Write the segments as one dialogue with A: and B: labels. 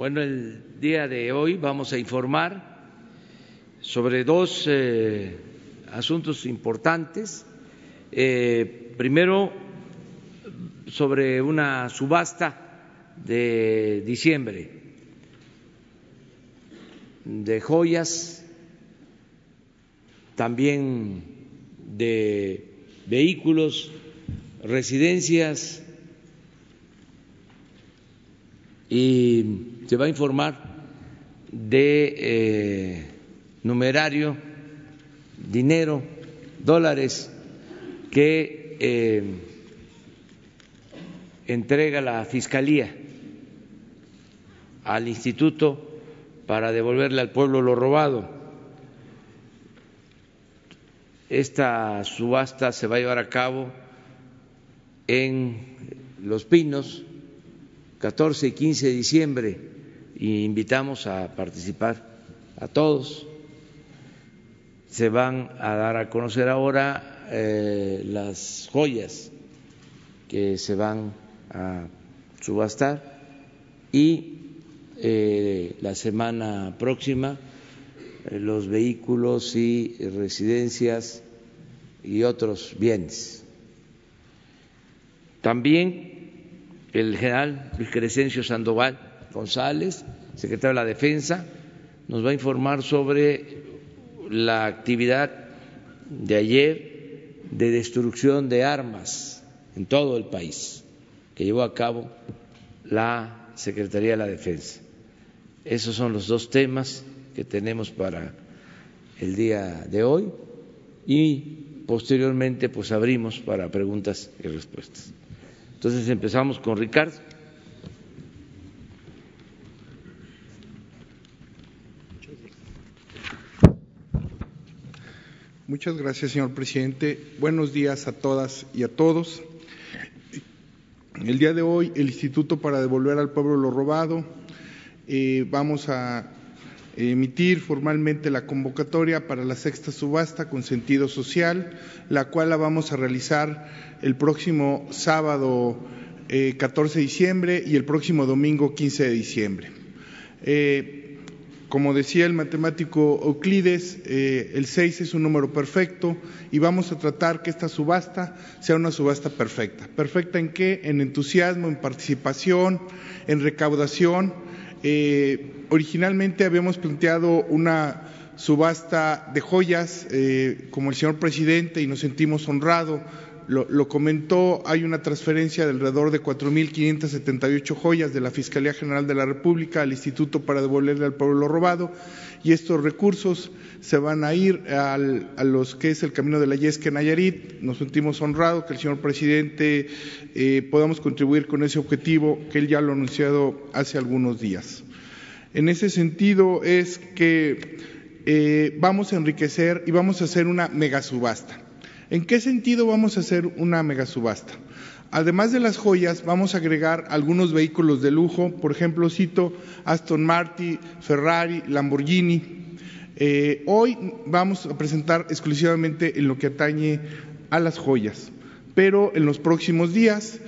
A: Bueno, el día de hoy vamos a informar sobre dos eh, asuntos importantes. Eh, primero, sobre una subasta de diciembre de joyas, también de vehículos, residencias y se va a informar de eh, numerario, dinero, dólares que eh, entrega la Fiscalía al Instituto para devolverle al pueblo lo robado. Esta subasta se va a llevar a cabo en Los Pinos, 14 y 15 de diciembre y invitamos a participar a todos. Se van a dar a conocer ahora eh, las joyas que se van a subastar y eh, la semana próxima eh, los vehículos y residencias y otros bienes. También el general Luis Crescencio Sandoval González, secretario de la Defensa, nos va a informar sobre la actividad de ayer de destrucción de armas en todo el país que llevó a cabo la Secretaría de la Defensa. Esos son los dos temas que tenemos para el día de hoy y posteriormente pues abrimos para preguntas y respuestas. Entonces empezamos con Ricardo.
B: Muchas gracias, señor presidente. Buenos días a todas y a todos. El día de hoy, el Instituto para Devolver al Pueblo lo Robado, eh, vamos a emitir formalmente la convocatoria para la sexta subasta con sentido social, la cual la vamos a realizar el próximo sábado 14 eh, de diciembre y el próximo domingo 15 de diciembre. Eh, como decía el matemático Euclides, eh, el 6 es un número perfecto y vamos a tratar que esta subasta sea una subasta perfecta. ¿Perfecta en qué? En entusiasmo, en participación, en recaudación. Eh, originalmente habíamos planteado una subasta de joyas, eh, como el señor presidente, y nos sentimos honrados lo, comentó, hay una transferencia de alrededor de 4.578 joyas de la Fiscalía General de la República al Instituto para devolverle al pueblo lo robado y estos recursos se van a ir a los que es el camino de la Yesca Nayarit. Nos sentimos honrados que el señor presidente eh, podamos contribuir con ese objetivo que él ya lo ha anunciado hace algunos días. En ese sentido es que eh, vamos a enriquecer y vamos a hacer una mega subasta. ¿En qué sentido vamos a hacer una megasubasta? Además de las joyas, vamos a agregar algunos vehículos de lujo, por ejemplo, cito Aston Martin, Ferrari, Lamborghini. Eh, hoy vamos a presentar exclusivamente en lo que atañe a las joyas, pero en los próximos días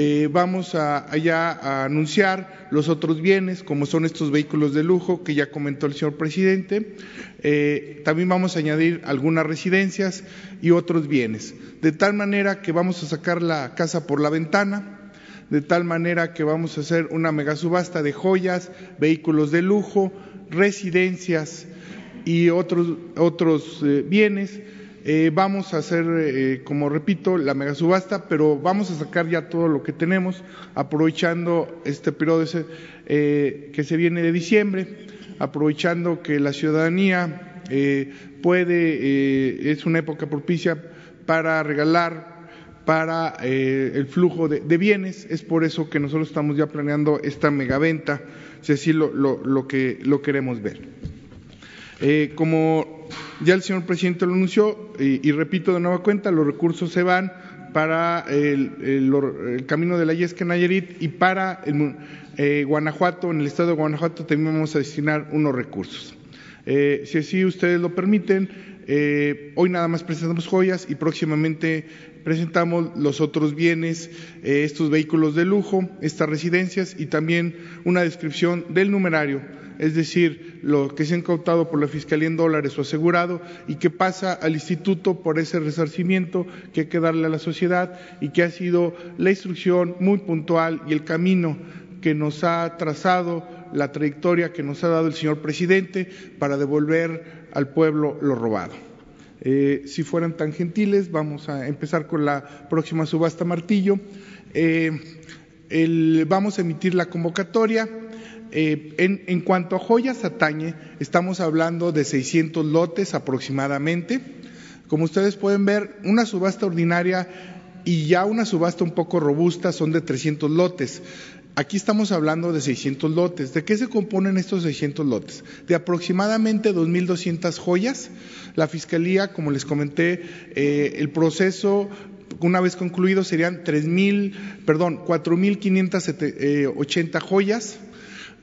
B: eh, vamos a, allá a anunciar los otros bienes, como son estos vehículos de lujo que ya comentó el señor presidente. Eh, también vamos a añadir algunas residencias y otros bienes, de tal manera que vamos a sacar la casa por la ventana, de tal manera que vamos a hacer una mega subasta de joyas, vehículos de lujo, residencias y otros, otros eh, bienes eh, vamos a hacer, eh, como repito, la mega subasta, pero vamos a sacar ya todo lo que tenemos, aprovechando este periodo eh, que se viene de diciembre, aprovechando que la ciudadanía puede, es una época propicia para regalar, para el flujo de, bienes. Es por eso que nosotros estamos ya planeando esta megaventa, si así lo, lo, que lo queremos ver. Como ya el señor presidente lo anunció, y, repito de nueva cuenta, los recursos se van para el, camino de la Yesca Nayarit y para eh, Guanajuato, en el estado de Guanajuato también vamos a destinar unos recursos. si así ustedes lo permiten, hoy nada más presentamos joyas y próximamente presentamos los otros bienes, eh, estos vehículos de lujo, estas residencias y también una descripción del numerario, es decir, lo que se ha incautado por la Fiscalía en dólares o asegurado y que pasa al instituto por ese resarcimiento que hay que darle a la sociedad y que ha sido la instrucción muy puntual y el camino que nos ha trazado, la trayectoria que nos ha dado el señor presidente para devolver al pueblo lo robado. Eh, si fueran tan gentiles, vamos a empezar con la próxima subasta martillo. Eh, vamos a emitir la convocatoria. Eh, en, cuanto a joyas atañe, estamos hablando de 600 lotes aproximadamente. Como ustedes pueden ver, una subasta ordinaria y ya una subasta un poco robusta son de 300 lotes. Aquí estamos hablando de 600 lotes. ¿De qué se componen estos 600 lotes? De aproximadamente 2.200 joyas. La Fiscalía, como les comenté, eh, el proceso una vez concluido serían 3.000, perdón, 4.580 joyas.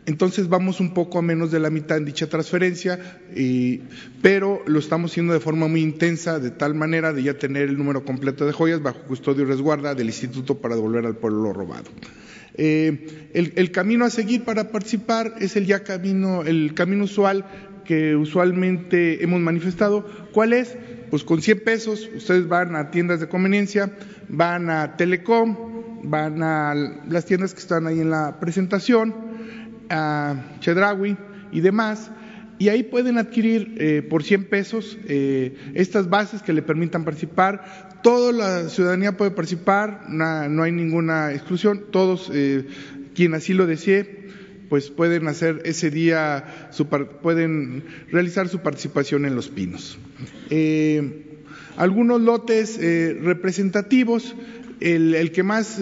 B: Entonces vamos un poco a menos de la mitad en dicha transferencia, pero lo estamos haciendo de forma muy intensa, de tal manera de ya tener el número completo de joyas bajo custodio y resguarda del Instituto para devolver al pueblo lo robado. Eh, el, camino a seguir para participar es el ya camino, el camino usual que usualmente hemos manifestado. ¿Cuál es? Pues con 100 pesos ustedes van a tiendas de conveniencia, van a Telecom, van a las tiendas que están ahí en la presentación, a Chedrawi y demás, y ahí pueden adquirir eh, por 100 pesos eh, estas bases que le permitan participar. Toda la ciudadanía puede participar, no hay ninguna exclusión, todos, eh, quien así lo desee, pues pueden hacer ese día, pueden realizar su participación en los pinos. algunos lotes representativos, el, que más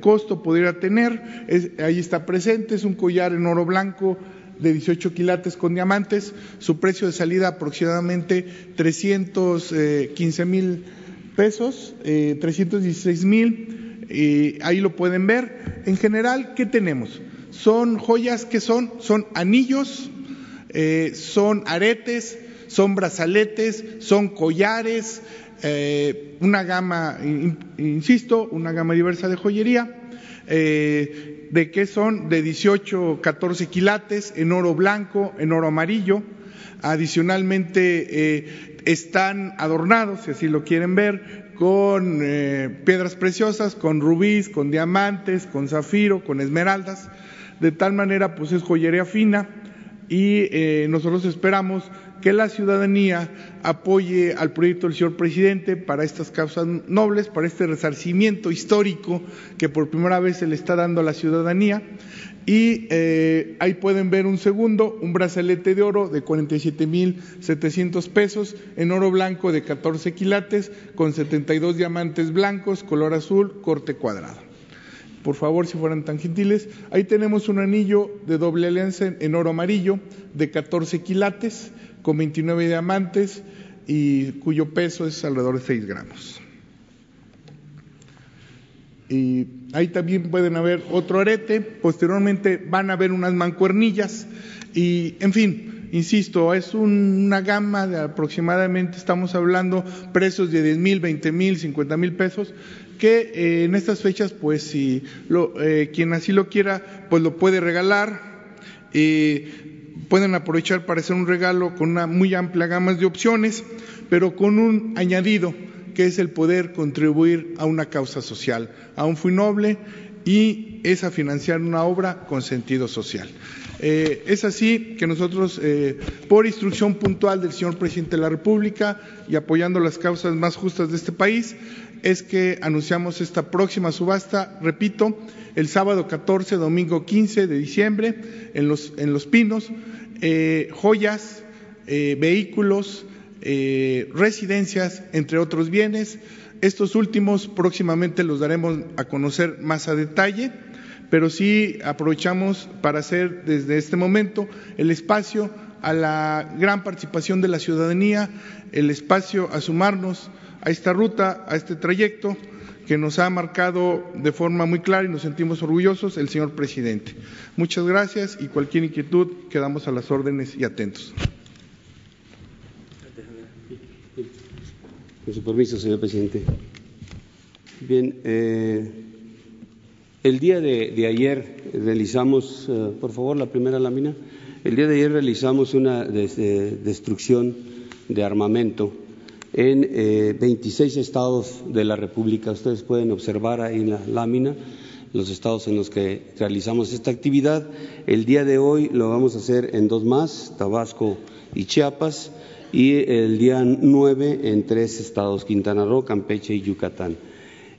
B: costo pudiera tener, ahí está presente, es un collar en oro blanco de 18 quilates con diamantes, su precio de salida aproximadamente 315 mil pesos, 316 eh, mil, ahí lo pueden ver. En general, ¿qué tenemos? Son joyas que son, son anillos, eh, son aretes, son brazaletes, son collares, eh, una gama, insisto, una gama diversa de joyería eh, de que son de 18, 14 quilates en oro blanco, en oro amarillo. Adicionalmente eh, están adornados, si así lo quieren ver, con piedras preciosas, con rubíes, con diamantes, con zafiro, con esmeraldas. De tal manera, pues es joyería fina y nosotros esperamos que la ciudadanía apoye al proyecto del señor presidente para estas causas nobles, para este resarcimiento histórico que por primera vez se le está dando a la ciudadanía. Y eh, ahí pueden ver un segundo, un brazalete de oro de 47.700 pesos, en oro blanco de 14 quilates, con 72 diamantes blancos, color azul, corte cuadrado. Por favor, si fueran tan gentiles. Ahí tenemos un anillo de doble alianza en oro amarillo de 14 quilates, con 29 diamantes y cuyo peso es alrededor de 6 gramos. Y ahí también pueden haber otro arete, posteriormente van a haber unas mancuernillas y, en fin, insisto, es una gama de aproximadamente, estamos hablando precios de 10 mil, 20 mil, 50 mil pesos, que eh, en estas fechas, pues si lo, eh, quien así lo quiera, pues lo puede regalar. Eh, pueden aprovechar para hacer un regalo con una muy amplia gama de opciones, pero con un añadido que es el poder contribuir a una causa social, a un noble y es a financiar una obra con sentido social. Eh, es así que nosotros, eh, por instrucción puntual del señor presidente de la República y apoyando las causas más justas de este país, es que anunciamos esta próxima subasta, repito, el sábado 14, domingo 15 de diciembre, en Los, en los Pinos, eh, joyas, vehículos, residencias, entre otros bienes, Estos últimos próximamente los daremos a conocer más a detalle, pero sí aprovechamos para hacer desde este momento el espacio a la gran participación de la ciudadanía, el espacio a sumarnos a esta ruta, a este trayecto que nos ha marcado de forma muy clara y nos sentimos orgullosos el señor presidente. Muchas gracias y cualquier inquietud quedamos a las órdenes y atentos.
C: Con su permiso, señor presidente. Bien, eh, el día de, ayer realizamos, eh, por favor, la primera lámina. El día de ayer realizamos una destrucción de armamento en 26 eh, estados de la República. Ustedes pueden observar ahí en la lámina los estados en los que realizamos esta actividad. El día de hoy lo vamos a hacer en dos más, Tabasco y Chiapas y el día 9 en tres estados, Quintana Roo, Campeche y Yucatán.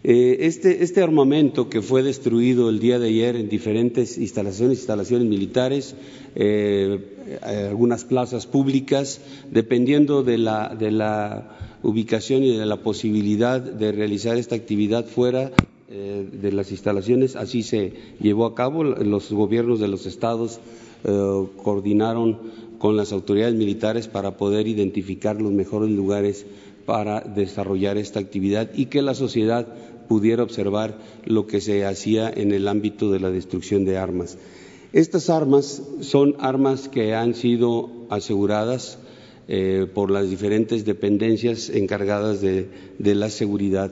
C: Eh, este, este, armamento que fue destruido el día de ayer en diferentes instalaciones, instalaciones militares, eh, algunas plazas públicas, dependiendo de la, de la, ubicación y de la posibilidad de realizar esta actividad fuera eh, de las instalaciones, así se llevó a cabo. Los gobiernos de los estados coordinaron con las autoridades militares para poder identificar los mejores lugares para desarrollar esta actividad y que la sociedad pudiera observar lo que se hacía en el ámbito de la destrucción de armas. Estas armas son armas que han sido aseguradas eh, por las diferentes dependencias encargadas de, la seguridad.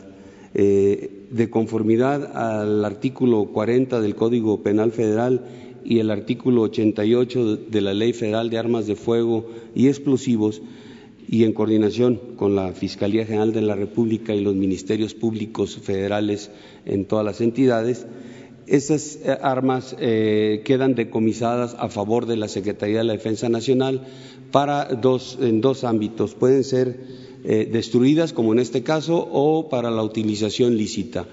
C: Eh, de conformidad al artículo 40 del Código Penal Federal y el artículo 88 de la Ley Federal de Armas de Fuego y Explosivos y en coordinación con la Fiscalía General de la República y los ministerios públicos federales en todas las entidades, esas eh, armas eh, quedan decomisadas a favor de la Secretaría de la Defensa Nacional para dos, en dos ámbitos. Pueden ser eh, destruidas, como en este caso, o para la utilización lícita.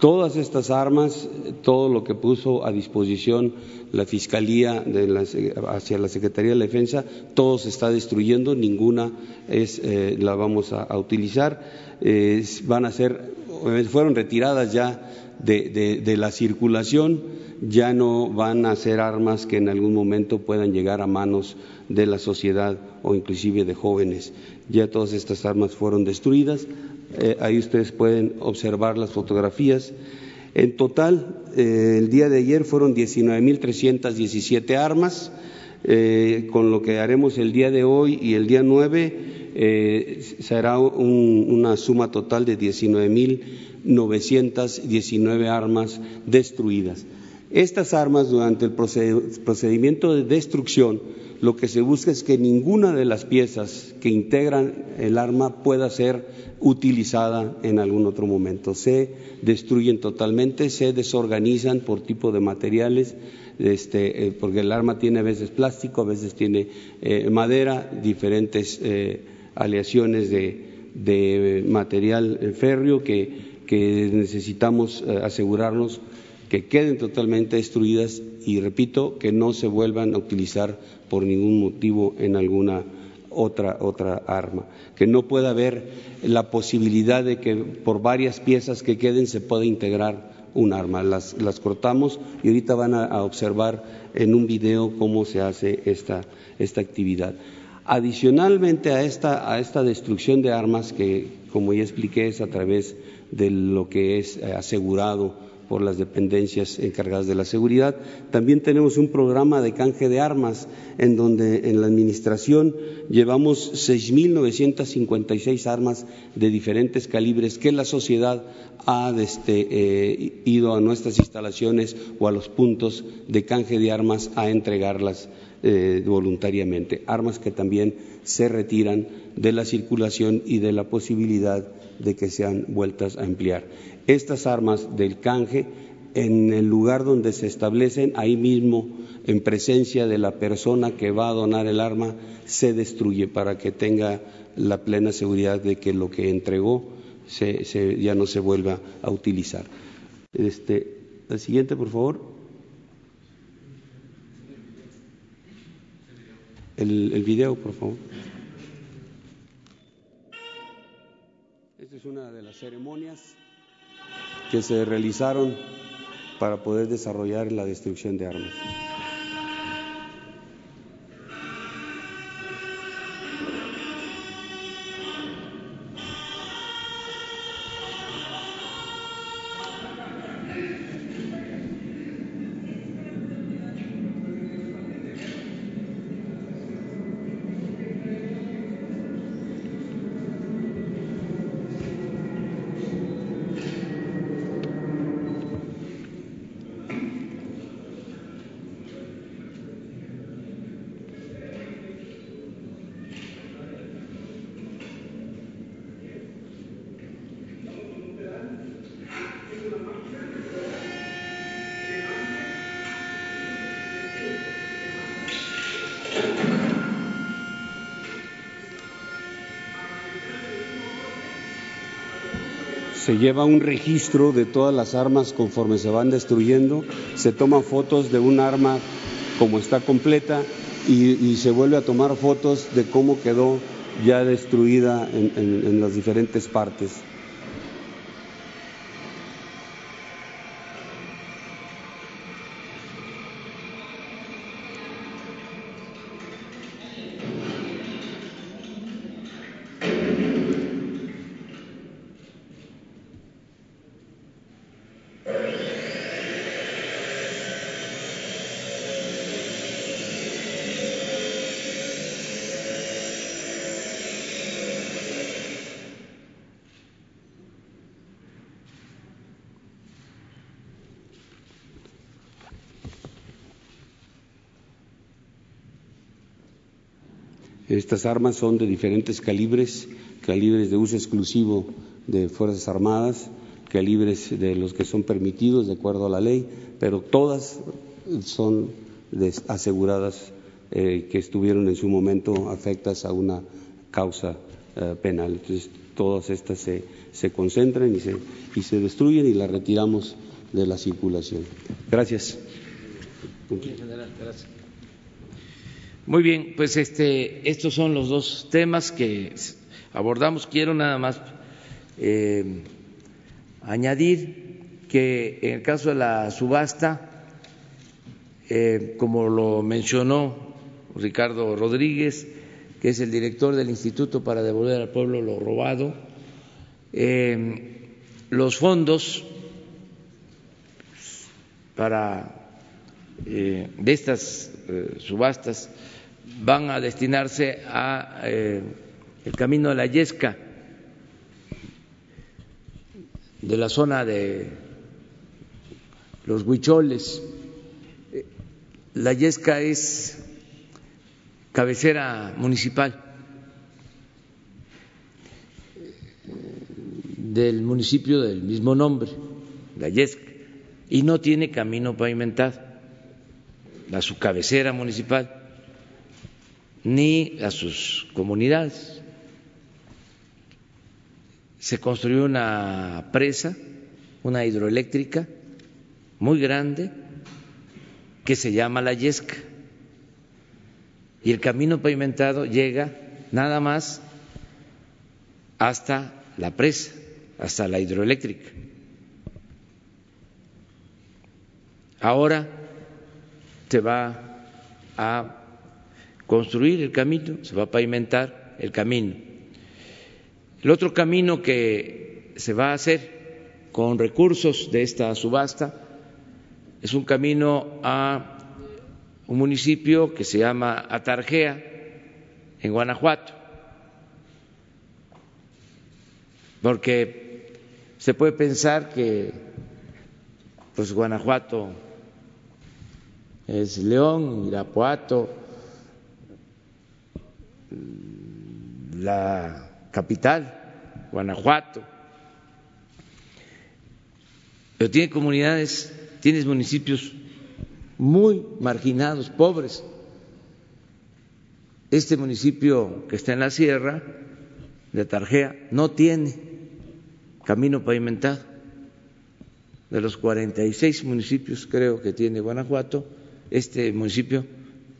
C: Todas estas armas, todo lo que puso a disposición la Fiscalía hacia la Secretaría de la Defensa, todo se está destruyendo, ninguna es, eh, la vamos a, utilizar. van a ser, fueron retiradas ya de, la circulación, ya no van a ser armas que en algún momento puedan llegar a manos de la sociedad o inclusive de jóvenes. Ya todas estas armas fueron destruidas. Eh, ahí ustedes pueden observar las fotografías. En total, eh, el día de ayer fueron 19.317 armas. Eh, con lo que haremos el día de hoy y el día 9 será una suma total de 19.919 armas destruidas. Estas armas, durante el procedimiento de destrucción, lo que se busca es que ninguna de las piezas que integran el arma pueda ser utilizada en algún otro momento. Se destruyen totalmente, se desorganizan por tipo de materiales, este, eh, porque el arma tiene a veces plástico, a veces tiene eh, madera, diferentes eh, aleaciones de, material férreo que, que necesitamos asegurarnos que queden totalmente destruidas y repito que no se vuelvan a utilizar por ningún motivo en alguna otra, otra arma, que no pueda haber la posibilidad de que por varias piezas que queden se pueda integrar un arma. Las, las cortamos y ahorita van a, observar en un video cómo se hace esta, esta actividad. Adicionalmente a esta, a esta destrucción de armas, que como ya expliqué es a través de lo que es eh, asegurado por las dependencias encargadas de la seguridad. También tenemos un programa de canje de armas en donde en la administración llevamos 6.956 armas de diferentes calibres que la sociedad ha este, eh, ido a nuestras instalaciones o a los puntos de canje de armas a entregarlas eh, voluntariamente. Armas que también se retiran de la circulación y de la posibilidad de que sean vueltas a emplear estas armas del canje en el lugar donde se establecen, ahí mismo, en presencia de la persona que va a donar el arma, se destruye para que tenga la plena seguridad de que lo que entregó ya no se vuelva a utilizar. Este, la siguiente, por favor. El, el video, por favor. Este es una de las ceremonias que se realizaron para poder desarrollar la destrucción de armas. Se lleva un registro de todas las armas conforme se van destruyendo, se toman fotos de un arma como está completa y, se vuelve a tomar fotos de cómo quedó ya destruida en las diferentes partes. Estas armas son de diferentes calibres, calibres de uso exclusivo de Fuerzas Armadas, calibres de los que son permitidos de acuerdo a la ley, pero todas son aseguradas eh, que estuvieron en su momento afectas a una causa eh, penal. Entonces, todas estas se, se concentran y se, y se destruyen y las retiramos de la circulación. Gracias.
A: Gracias. Muy bien, pues este, estos son los dos temas que abordamos. Quiero nada más eh, añadir que en el caso de la subasta, eh, como lo mencionó Ricardo Rodríguez, que es el director del Instituto para devolver al pueblo lo robado, eh, los fondos para de estas subastas van a destinarse a eh, el camino de la Yesca de la zona de los Huicholes. La Yesca es cabecera municipal del municipio del mismo nombre, la Yesca, y no tiene camino pavimentado, a su cabecera municipal ni a sus comunidades. Se construyó una presa, una hidroeléctrica muy grande que se llama La Yesca. Y el camino pavimentado llega nada más hasta la presa, hasta la hidroeléctrica. Ahora se va a construir el camino, se va a pavimentar el camino. El otro camino que se va a hacer con recursos de esta subasta es un camino a un municipio que se llama Atarjea, en Guanajuato, porque se puede pensar que pues Guanajuato es León, Irapuato, la capital, Guanajuato, pero tiene comunidades, tiene municipios muy marginados, pobres. Este municipio que está en la sierra de Tarjea no tiene camino pavimentado. De los 46 municipios creo que tiene Guanajuato, este municipio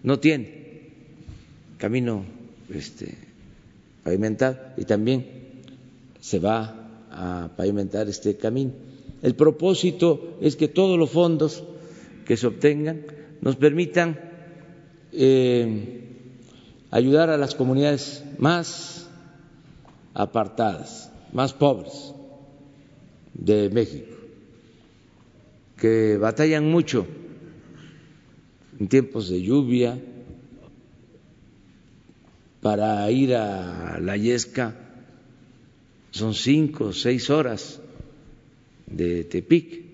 A: no tiene camino este, pavimentado y también se va a pavimentar este camino. El propósito es que todos los fondos que se obtengan nos permitan eh, ayudar a las comunidades más apartadas, más pobres de México, que batallan mucho en tiempos de lluvia para ir a la Yesca son cinco o seis horas de Tepic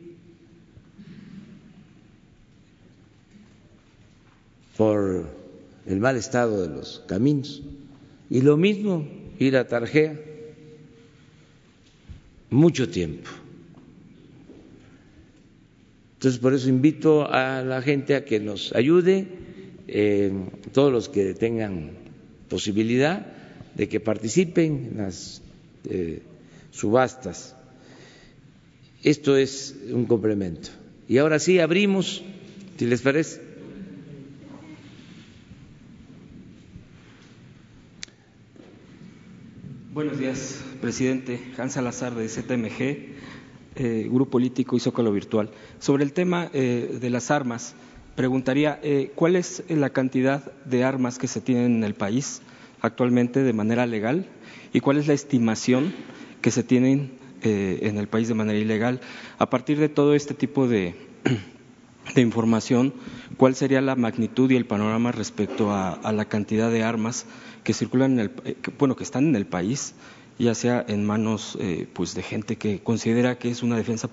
A: por el mal estado de los caminos. Y lo mismo ir a Tarjea, mucho tiempo. Entonces, por eso invito a la gente a que nos ayude, eh, todos los que tengan posibilidad de que participen en las eh, subastas. Esto es un complemento. Y ahora sí, abrimos, si les parece.
D: Buenos días, presidente. Hans Salazar de ZMG, eh, Grupo Político y Zócalo Virtual. Sobre el tema eh, de las armas, preguntaría, eh, ¿cuál es la cantidad de armas que se tienen en el país actualmente de manera legal y cuál es la estimación que se tienen en el país de manera ilegal? A partir de todo este tipo de, de información, ¿cuál sería la magnitud y el panorama respecto a la cantidad de armas que circulan en el, eh, bueno, que están en el país, ya sea en manos eh, pues de gente que considera que es una defensa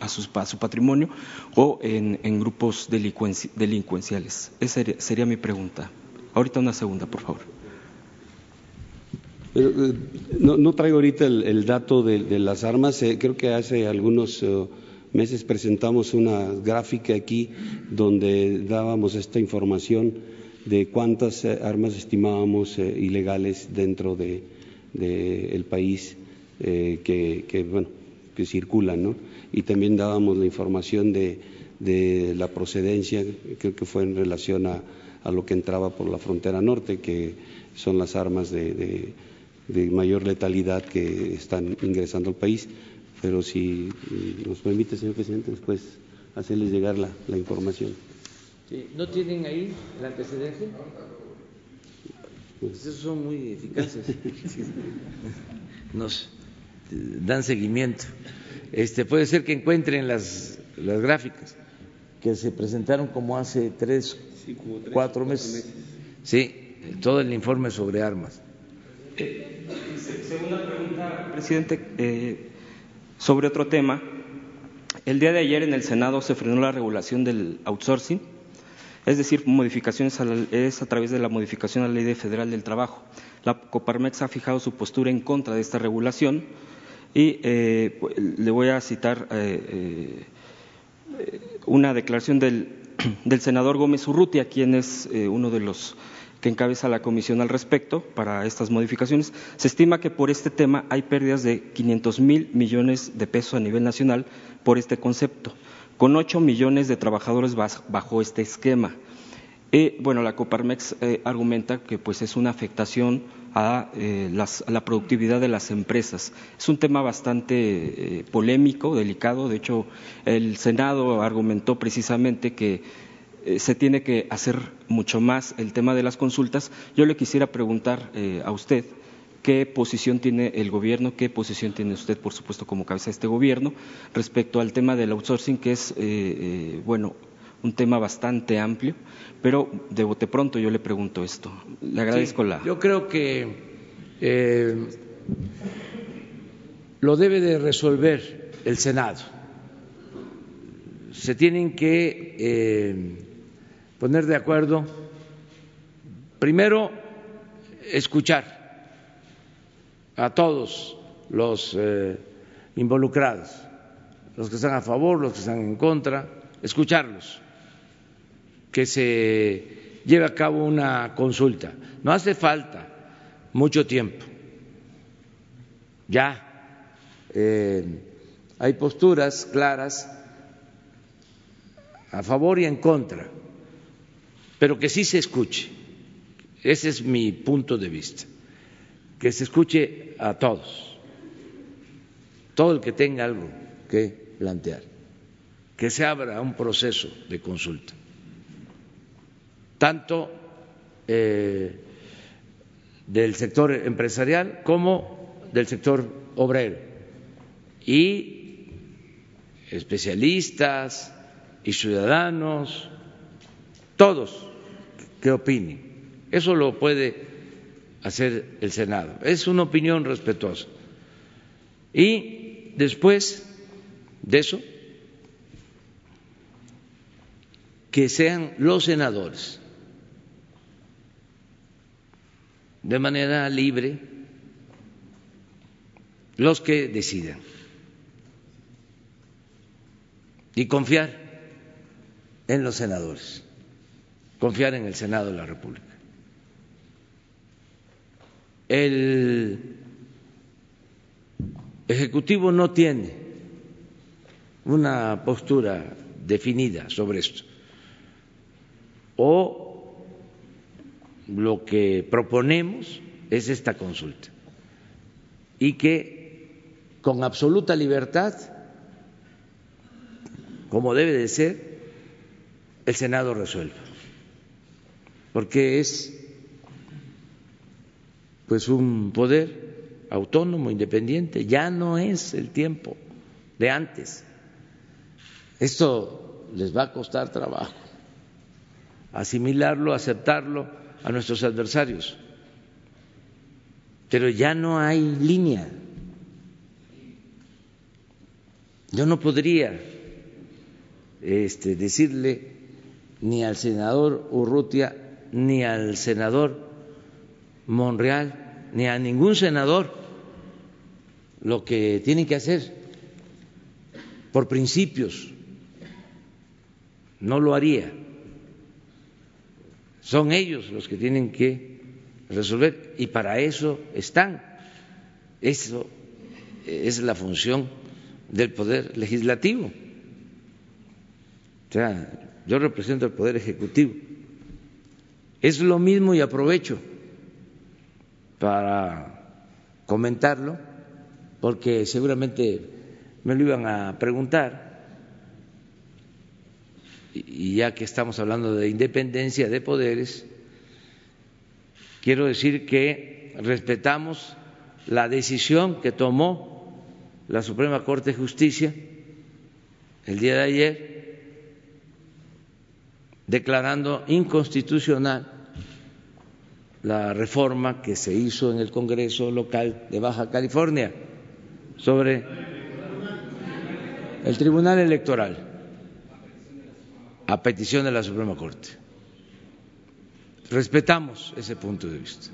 D: a, sus, su patrimonio o en, grupos delincuenciales. Esa sería, mi pregunta. Ahorita una segunda, por favor.
C: Eh, no, traigo ahorita el, dato de, las armas. creo que hace algunos meses presentamos una gráfica aquí donde dábamos esta información de cuántas eh, armas estimábamos eh, ilegales dentro del de, el país eh, que, bueno, que circulan, ¿no? Y también dábamos la información de, de la procedencia, creo que fue en relación a, a, lo que entraba por la frontera norte, que son las armas de, de mayor letalidad que están ingresando al país. Pero si nos permite, señor presidente, después hacerles llegar la, la información.
A: ¿No tienen ahí el antecedente? Pues esos son muy eficaces. Nos dan seguimiento. Este, puede ser que encuentren las, las gráficas que se presentaron como hace tres, cuatro meses. Sí, todo el informe sobre armas.
D: Eh, segunda pregunta, presidente, eh, sobre otro tema. El día de ayer en el Senado se frenó la regulación del outsourcing es decir, modificaciones es a través de la modificación a la Ley Federal del Trabajo. La Coparmex ha fijado su postura en contra de esta regulación y eh, le voy a citar eh, eh, una declaración del, del, senador Gómez Urrutia, quien es uno de los que encabeza la comisión al respecto para estas modificaciones. Se estima que por este tema hay pérdidas de 500 mil millones de pesos a nivel nacional por este concepto con ocho millones de trabajadores bajo este esquema. Y, bueno, la Coparmex argumenta que pues es una afectación a, eh, la productividad de las empresas. Es un tema bastante eh, polémico, delicado. De hecho, el Senado argumentó precisamente que se tiene que hacer mucho más el tema de las consultas. Yo le quisiera preguntar a usted qué posición tiene el gobierno, qué posición tiene usted, por supuesto, como cabeza de este gobierno, respecto al tema del outsourcing, que es, eh, eh, bueno, un tema bastante amplio, pero de bote pronto yo le pregunto esto. Le agradezco la.
A: Yo creo que eh, lo debe de resolver el Senado. Se tienen que poner de acuerdo, primero, escuchar a todos los eh, involucrados, los que están a favor, los que están en contra, escucharlos, que se lleve a cabo una consulta. No hace falta mucho tiempo. Ya eh, hay posturas claras a favor y en contra, pero que sí se escuche. Ese es mi punto de vista que se escuche a todos todo el que tenga algo que plantear, que se abra un proceso de consulta, tanto eh, del sector empresarial como del sector obrero y especialistas y ciudadanos, todos que opinen. Eso lo puede hacer el Senado. Es una opinión respetuosa. Y después de eso, que sean los senadores de manera libre los que decidan y confiar en los senadores, confiar en el Senado de la República. El Ejecutivo no tiene una postura definida sobre esto. O lo que proponemos es esta consulta. Y que con absoluta libertad, como debe de ser, el Senado resuelva, porque es pues un poder autónomo, independiente, ya no es el tiempo de antes. Esto les va a costar trabajo. Asimilarlo, aceptarlo a nuestros adversarios. Pero ya no hay línea. Yo no podría este, decirle ni al senador Urrutia ni al senador Monreal ni a ningún senador lo que tienen que hacer por principios. No lo haría. Son ellos los que tienen que resolver y para eso están. Eso es la función del poder legislativo. O sea, yo represento el poder ejecutivo. Es lo mismo y aprovecho para comentarlo, porque seguramente me lo iban a preguntar y ya que estamos hablando de independencia de poderes, quiero decir que respetamos la decisión que tomó la Suprema Corte de Justicia el día de ayer, declarando inconstitucional la reforma que se hizo en el Congreso local de Baja California sobre el Tribunal Electoral a petición de la Suprema Corte. Respetamos ese punto de vista.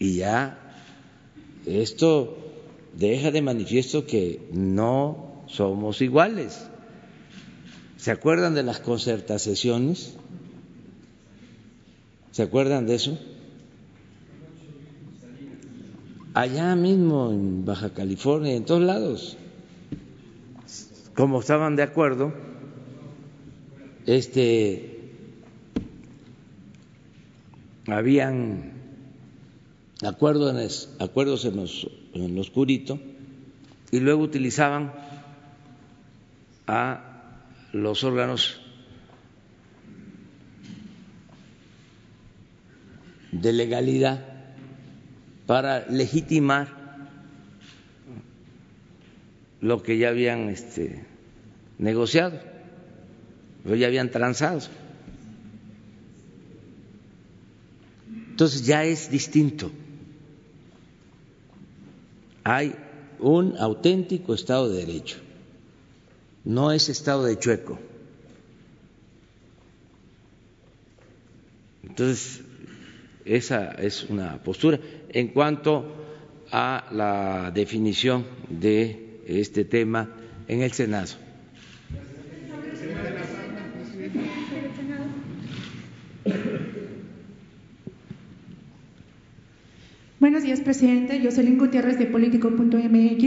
A: Y ya esto deja de manifiesto que no somos iguales. ¿Se acuerdan de las concertaciones? ¿Se acuerdan de eso? Allá mismo en Baja California, en todos lados como estaban de acuerdo, este, habían acuerdos, acuerdos en, los, en lo oscurito y luego utilizaban a los órganos de legalidad para legitimar lo que ya habían este, negociado, lo ya habían transado. Entonces ya es distinto. Hay un auténtico Estado de Derecho, no es Estado de chueco. Entonces, esa es una postura. En cuanto a la definición de este tema en el Senado.
E: Buenos días, presidente. Jocelyn Gutiérrez de Político.mx.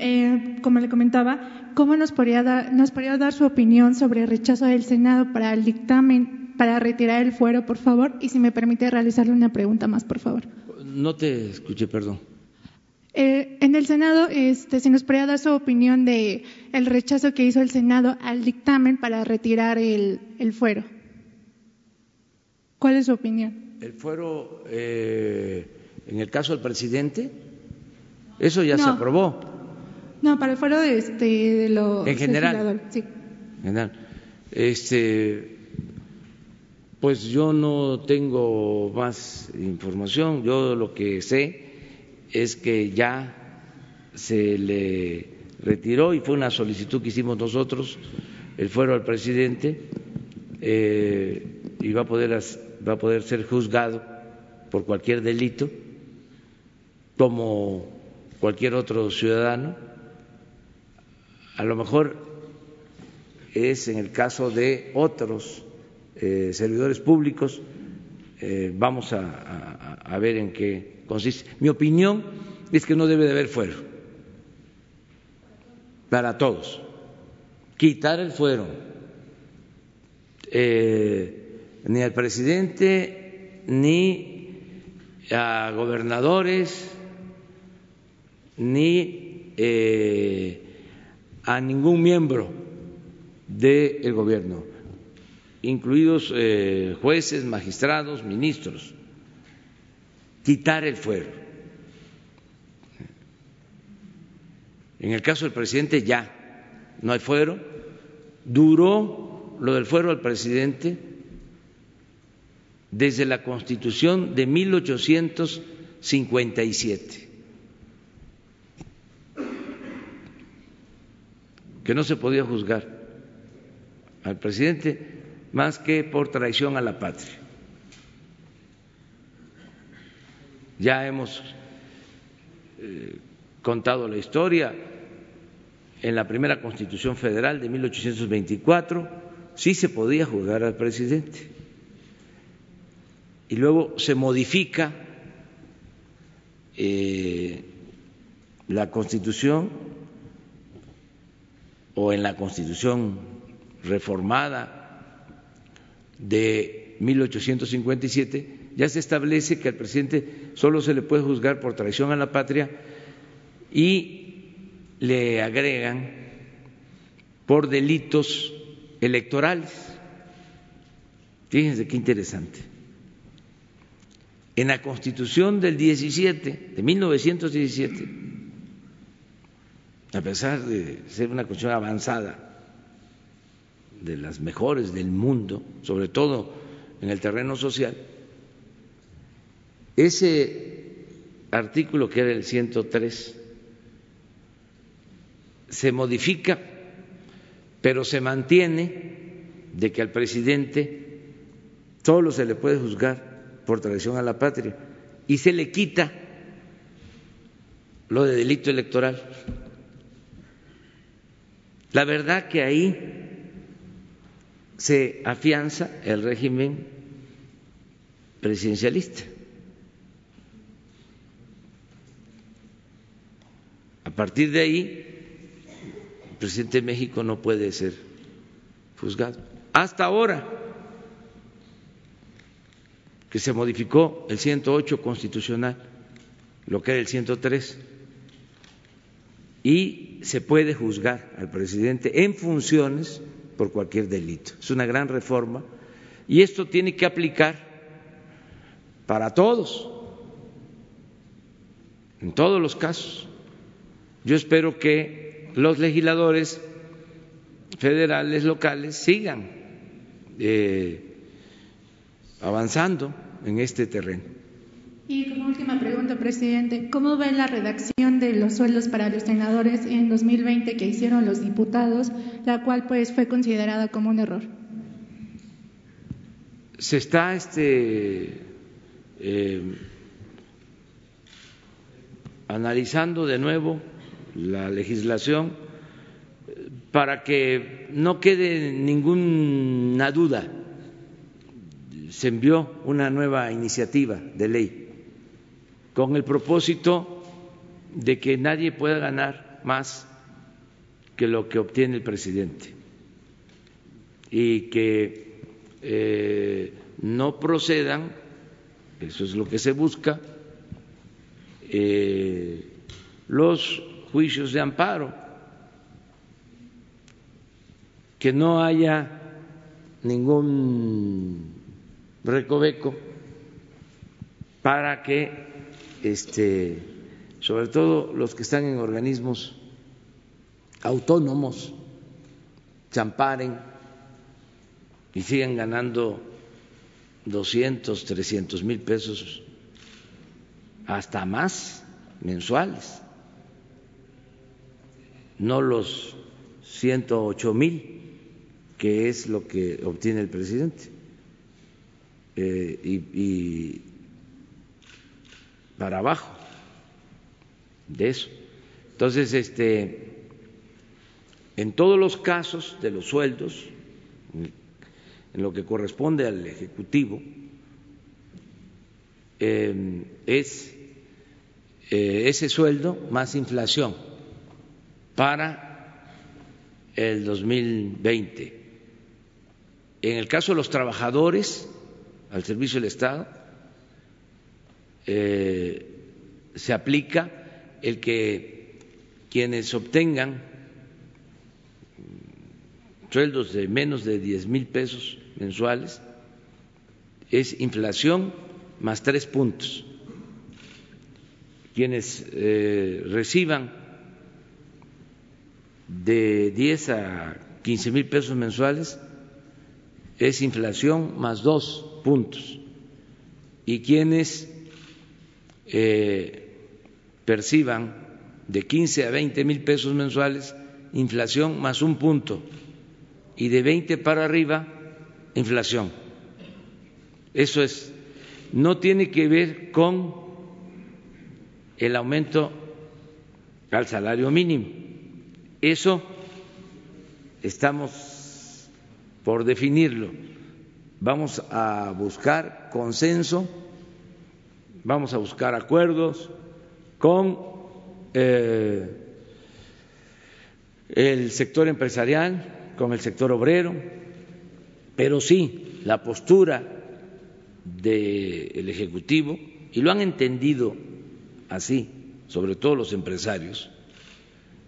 E: Eh, como le comentaba, ¿cómo nos podría, dar, nos podría dar su opinión sobre el rechazo del Senado para el dictamen para retirar el fuero, por favor? Y si me permite realizarle una pregunta más, por favor.
A: No te escuché, perdón.
E: Eh, en el Senado, este, se nos podría dar su opinión de el rechazo que hizo el Senado al dictamen para retirar el, el fuero. ¿Cuál es su opinión?
A: El fuero, eh, en el caso del presidente, eso ya se aprobó.
E: No, para el fuero de, este, de los
A: En general.
E: Sí.
A: general. Este, pues yo no tengo más información. Yo lo que sé es que ya se le retiró y fue una solicitud que hicimos nosotros el fuero al presidente eh, y va a poder va a poder ser juzgado por cualquier delito como cualquier otro ciudadano. A lo mejor es en el caso de otros eh, servidores públicos. eh, vamos a ver en qué Mi opinión es que no debe de haber fuero. Para todos. Quitar el fuero. Eh, ni al presidente ni a gobernadores ni eh, a ningún miembro del gobierno, incluidos eh, jueces, magistrados, ministros, quitar el fuero. En el caso del presidente ya no hay fuero, duró lo del fuero al presidente desde la Constitución de 1857. que no se podía juzgar al presidente más que por traición a la patria. Ya hemos eh, contado la historia en la primera Constitución Federal de 1824 sí se podía juzgar al presidente. Y luego se modifica eh, la Constitución o en la Constitución reformada de 1857 ya se establece que al presidente solo se le puede juzgar por traición a la patria y le agregan por delitos electorales. Fíjense qué interesante. En la Constitución del 17, de 1917, a pesar de ser una constitución avanzada, de las mejores del mundo, sobre todo en el terreno social, ese artículo que era el 103 se modifica, pero se mantiene de que al presidente solo se le puede juzgar por traición a la patria y se le quita lo de delito electoral. La verdad que ahí se afianza el régimen presidencialista. Partir de ahí, el presidente de México no puede ser juzgado. Hasta ahora que se modificó el 108 constitucional, lo que era el 103, y se puede juzgar al presidente en funciones por cualquier delito. Es una gran reforma y esto tiene que aplicar para todos, en todos los casos. Yo espero que los legisladores federales, locales, sigan eh, avanzando en este terreno.
E: Y como última pregunta, presidente, ¿cómo ve la redacción de los sueldos para los senadores en 2020 que hicieron los diputados, la cual pues fue considerada como un error?
A: Se está este, eh, analizando de nuevo la legislación para que no quede ninguna duda. Se envió una nueva iniciativa de ley con el propósito de que nadie pueda ganar más que lo que obtiene el presidente y que eh, no procedan, eso es lo que se busca, eh, los juicios de amparo, que no haya ningún recoveco para que, este, sobre todo los que están en organismos autónomos, se amparen y sigan ganando 200, 300 mil pesos, hasta más mensuales, no los 108 mil que es lo que obtiene el presidente. Eh, y, para abajo de eso. Entonces, este, en todos los casos de los sueldos, en lo que corresponde al Ejecutivo, eh, es eh, ese sueldo más inflación para el 2020. En el caso de los trabajadores al servicio del Estado, eh, se aplica el que quienes obtengan sueldos de menos de 10 mil pesos mensuales es inflación más tres puntos. Quienes eh, reciban de 10 a 15 mil pesos mensuales es inflación más dos puntos. Y quienes eh, perciban de 15 a 20 mil pesos mensuales, inflación más un punto. Y de 20 para arriba, inflación. Eso es, no tiene que ver con el aumento al salario mínimo. Eso estamos por definirlo. Vamos a buscar consenso, vamos a buscar acuerdos con eh, el sector empresarial, con el sector obrero, pero sí la postura del Ejecutivo, y lo han entendido así, sobre todo los empresarios,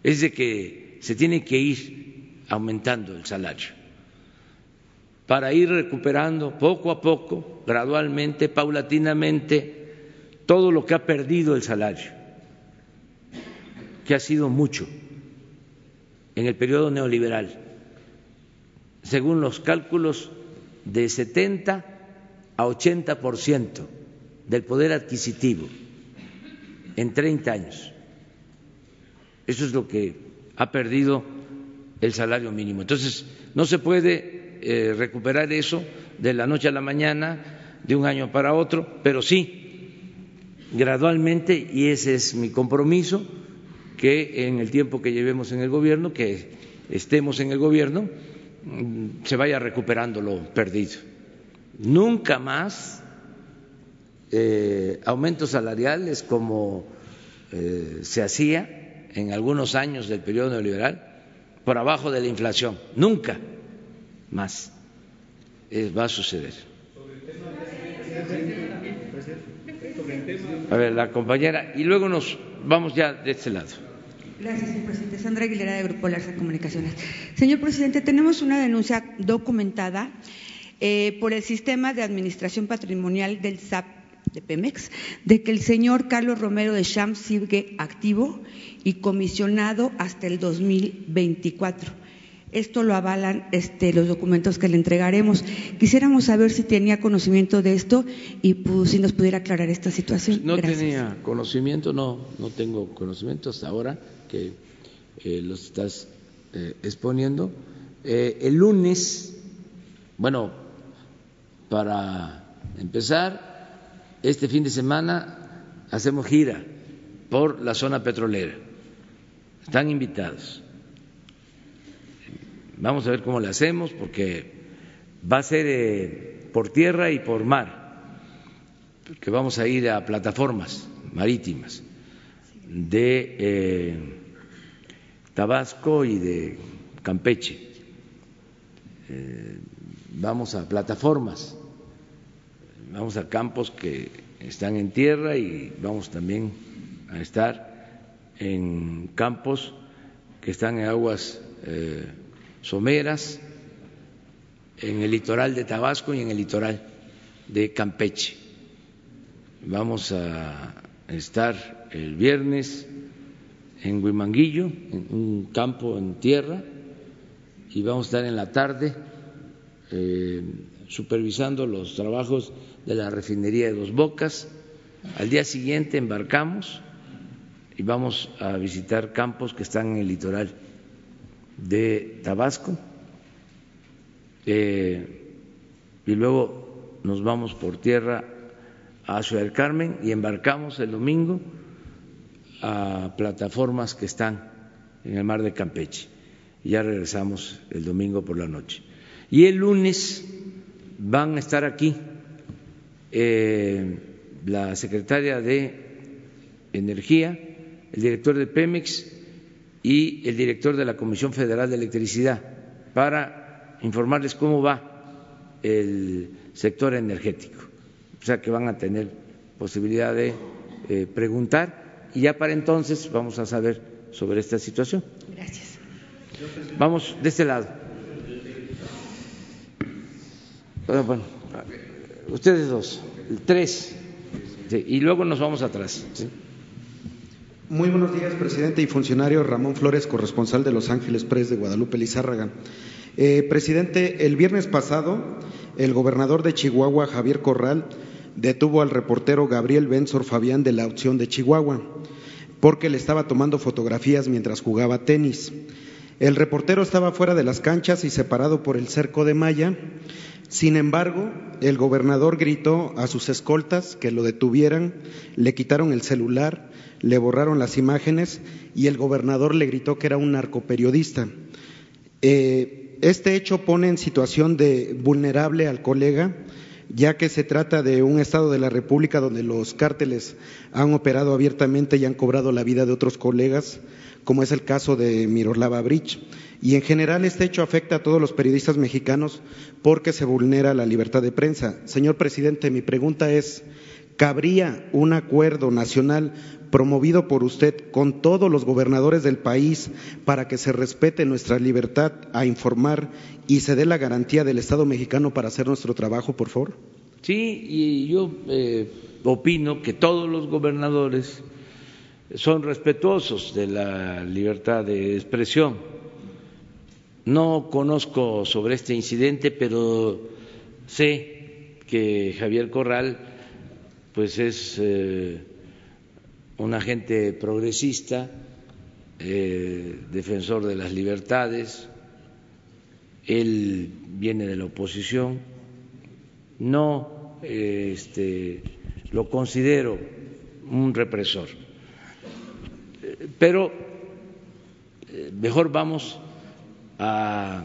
A: es de que se tiene que ir aumentando el salario para ir recuperando poco a poco, gradualmente, paulatinamente, todo lo que ha perdido el salario, que ha sido mucho en el periodo neoliberal, según los cálculos de 70 a 80 por ciento del poder adquisitivo en 30 años. Eso es lo que ha perdido el salario mínimo. Entonces, no se puede eh, recuperar eso de la noche a la mañana, de un año para otro, pero sí, gradualmente, y ese es mi compromiso, que en el tiempo que llevemos en el gobierno, que estemos en el gobierno, mm, se vaya recuperando lo perdido. Nunca más eh, aumentos salariales como eh, se hacía en algunos años del periodo neoliberal por abajo de la inflación. Nunca más va a suceder. A ver, la compañera, y luego nos vamos ya de este lado.
F: Gracias, señor presidente. Sandra Aguilera, de Grupo Larsa Comunicaciones. Señor presidente, tenemos una denuncia documentada eh, por el sistema de administración patrimonial del SAP de Pemex de que el señor Carlos Romero de Champs sigue activo y comisionado hasta el 2024. Esto lo avalan este, los documentos que le entregaremos. Quisiéramos saber si tenía conocimiento de esto y pues, si nos pudiera aclarar esta situación.
A: No tenía conocimiento, no, no tengo conocimiento hasta ahora que eh, los estás eh, exponiendo. Eh, el lunes, bueno, para empezar, este fin de semana hacemos gira por la zona petrolera. Están invitados Vamos a ver cómo le hacemos porque va a ser eh, por tierra y por mar, porque vamos a ir a plataformas marítimas de eh, Tabasco y de Campeche. Eh, vamos a plataformas, vamos a campos que están en tierra y vamos también a estar en campos que están en aguas eh, someras, en el litoral de Tabasco y en el litoral de Campeche. Vamos a estar el viernes en Huimanguillo, en un campo en tierra, y vamos a estar en la tarde eh, supervisando los trabajos de la refinería de Dos Bocas. Al día siguiente embarcamos y vamos a visitar campos que están en el litoral de Tabasco. Eh, y luego nos vamos por tierra a Ciudad del Carmen y embarcamos el domingo a plataformas que están en el mar de Campeche. Y ya regresamos el domingo por la noche. Y el lunes van a estar aquí eh, la secretaria de Energía, el director de Pemex y el director de la Comisión Federal de Electricidad para informarles cómo va el sector energético. O sea que van a tener posibilidad de eh, preguntar y ya para entonces vamos a saber sobre esta situación.
F: Gracias.
A: Vamos de este lado. Bueno, ustedes dos, tres, y luego nos vamos atrás.
G: Muy buenos días, presidente y funcionario Ramón Flores, corresponsal de Los Ángeles Press de Guadalupe Lizárraga. Eh, presidente, el viernes pasado, el gobernador de Chihuahua, Javier Corral, detuvo al reportero Gabriel Benzor Fabián de la opción de Chihuahua, porque le estaba tomando fotografías mientras jugaba tenis. El reportero estaba fuera de las canchas y separado por el cerco de malla. Sin embargo, el gobernador gritó a sus escoltas que lo detuvieran, le quitaron el celular, le borraron las imágenes y el gobernador le gritó que era un narcoperiodista. Eh, este hecho pone en situación de vulnerable al colega, ya que se trata de un estado de la República donde los cárteles han operado abiertamente y han cobrado la vida de otros colegas, como es el caso de Miroslava Bridge. Y en general este hecho afecta a todos los periodistas mexicanos porque se vulnera la libertad de prensa. Señor presidente, mi pregunta es, ¿cabría un acuerdo nacional promovido por usted con todos los gobernadores del país para que se respete nuestra libertad a informar y se dé la garantía del Estado mexicano para hacer nuestro trabajo, por favor?
A: Sí, y yo eh, opino que todos los gobernadores son respetuosos de la libertad de expresión. No conozco sobre este incidente, pero sé que Javier Corral pues es eh, un agente progresista, eh, defensor de las libertades, él viene de la oposición, no eh, este, lo considero un represor, pero eh, mejor vamos a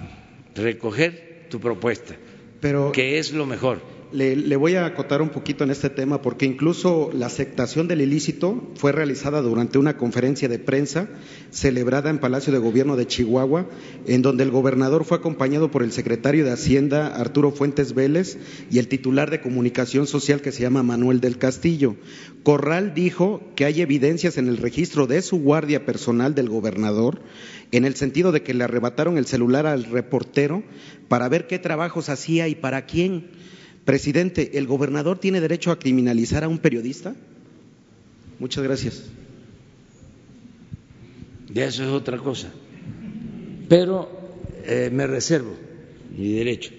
A: recoger tu propuesta,
G: Pero
A: que es lo mejor.
G: Le, voy a acotar un poquito en este tema porque incluso la aceptación del ilícito fue realizada durante una conferencia de prensa celebrada en Palacio de Gobierno de Chihuahua, en donde el gobernador fue acompañado por el secretario de Hacienda Arturo Fuentes Vélez y el titular de comunicación social que se llama Manuel del Castillo. Corral dijo que hay evidencias en el registro de su guardia personal del gobernador en el sentido de que le arrebataron el celular al reportero para ver qué trabajos hacía y para quién. Presidente, ¿el gobernador tiene derecho a criminalizar a un periodista? Muchas gracias.
A: Ya eso es otra cosa. Pero eh, me reservo mi derecho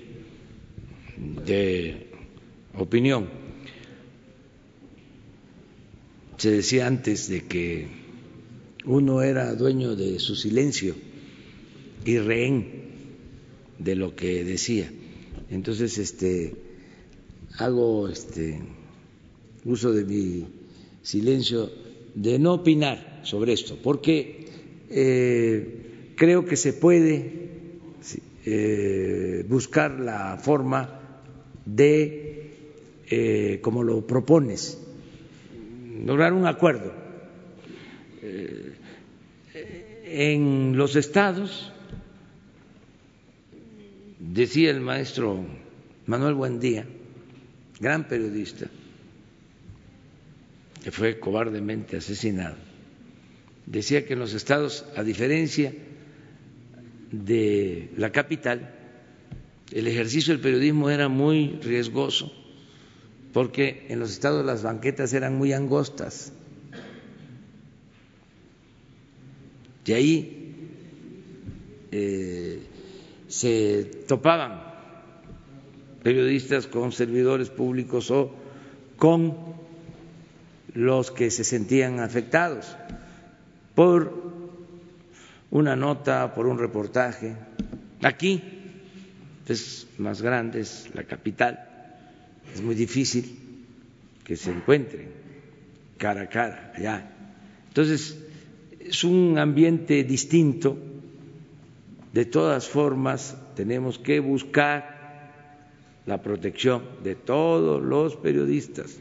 A: de opinión. Se decía antes de que uno era dueño de su silencio y rehén de lo que decía. Entonces, este hago este uso de mi silencio de no opinar sobre esto, porque eh, creo que se puede eh, buscar la forma de, eh, como lo propones, lograr un acuerdo. en los estados, decía el maestro Manuel Buendía, gran periodista, que fue cobardemente asesinado decía que en los estados, a diferencia de la capital, el ejercicio del periodismo era muy riesgoso porque en los estados las banquetas eran muy angostas. Y ahí eh, se topaban periodistas con servidores públicos o con los que se sentían afectados por una nota, por un reportaje. Aquí es más grande, es la capital, es muy difícil que se encuentren cara a cara allá. Entonces, es un ambiente distinto. De todas formas, tenemos que buscar la protección de todos los periodistas,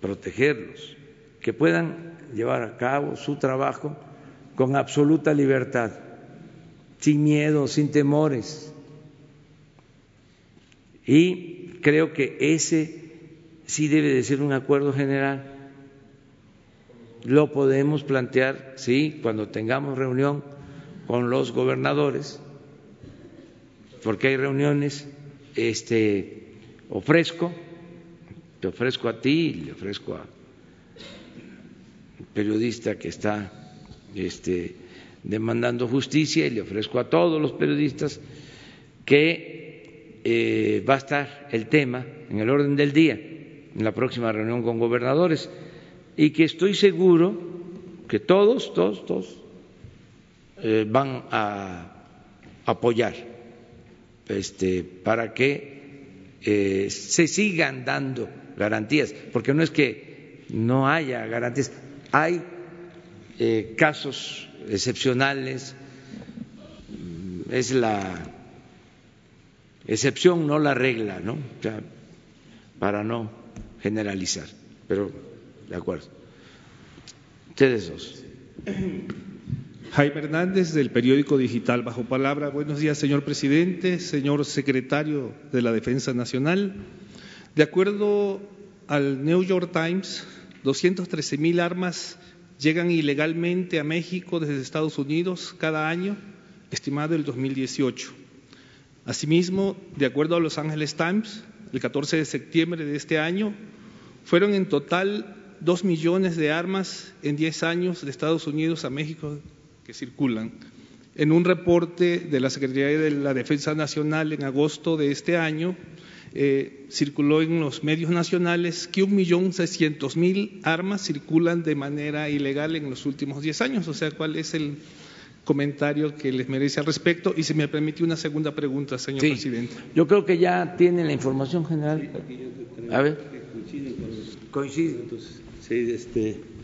A: protegerlos, que puedan llevar a cabo su trabajo con absoluta libertad, sin miedo, sin temores. Y creo que ese sí debe de ser un acuerdo general lo podemos plantear, sí, cuando tengamos reunión con los gobernadores, porque hay reuniones, este, ofrezco, te ofrezco a ti, le ofrezco a periodista que está este, demandando justicia y le ofrezco a todos los periodistas que eh, va a estar el tema en el orden del día en la próxima reunión con gobernadores. Y que estoy seguro que todos, todos, todos eh, van a apoyar este, para que eh, se sigan dando garantías, porque no es que no haya garantías, hay eh, casos excepcionales, es la excepción, no la regla, ¿no? para no generalizar, pero de acuerdo. Ustedes dos.
B: Jaime Hernández, del periódico digital Bajo Palabra. Buenos días, señor presidente, señor secretario de la Defensa Nacional. De acuerdo al New York Times, 213 mil armas llegan ilegalmente a México desde Estados Unidos cada año, estimado el 2018. Asimismo, de acuerdo a Los Angeles Times, el 14 de septiembre de este año, fueron en total dos millones de armas en diez años de Estados Unidos a México que circulan. En un reporte de la Secretaría de la Defensa Nacional en agosto de este año, eh, circuló en los medios nacionales que un millón seiscientos mil armas circulan de manera ilegal en los últimos diez años. O sea, ¿cuál es el comentario que les merece al respecto? Y si me permite una segunda pregunta, señor presidente.
A: Yo creo que ya tiene la información general. A ver. Coincide.
C: Entonces. Sí, este.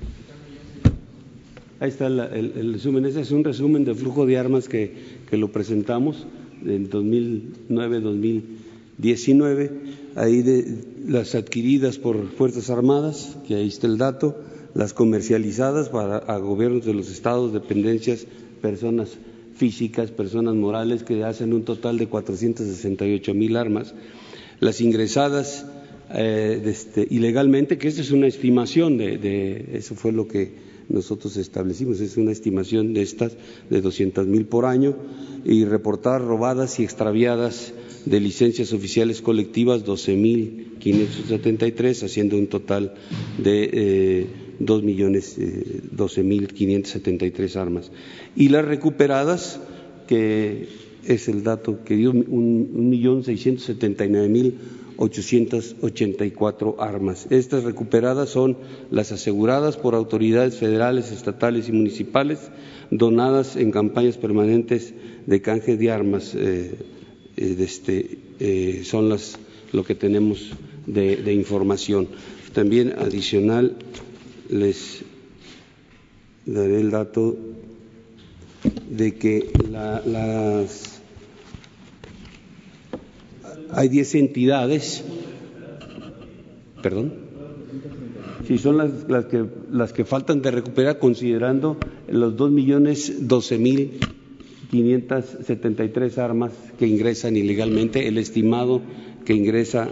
C: Ahí está el, resumen. Ese es un resumen del flujo de armas que, que lo presentamos en 2009-2019. Ahí de, las adquiridas por Fuerzas Armadas, que ahí está el dato, las comercializadas para a gobiernos de los estados, dependencias, personas físicas, personas morales, que hacen un total de 468 mil armas. Las ingresadas eh, este, ilegalmente, que esta es una estimación de, eso fue lo que nosotros establecimos, es una estimación de estas de 200 mil por año y reportar robadas y extraviadas de licencias oficiales colectivas 12 mil 573, haciendo un total de eh, 2 millones eh, 12 mil 573 armas. Y las recuperadas, que es el dato que dio un millón 679 mil 884 armas. Estas recuperadas son las aseguradas por autoridades federales, estatales y municipales, donadas en campañas permanentes de canje de armas. Eh, eh, este, eh, son las, lo que tenemos de, información. También adicional les daré el dato de que las hay 10 entidades, perdón, si son las, que, las que faltan de recuperar considerando los 2 millones 12 mil 573 armas que ingresan ilegalmente, el estimado que ingresa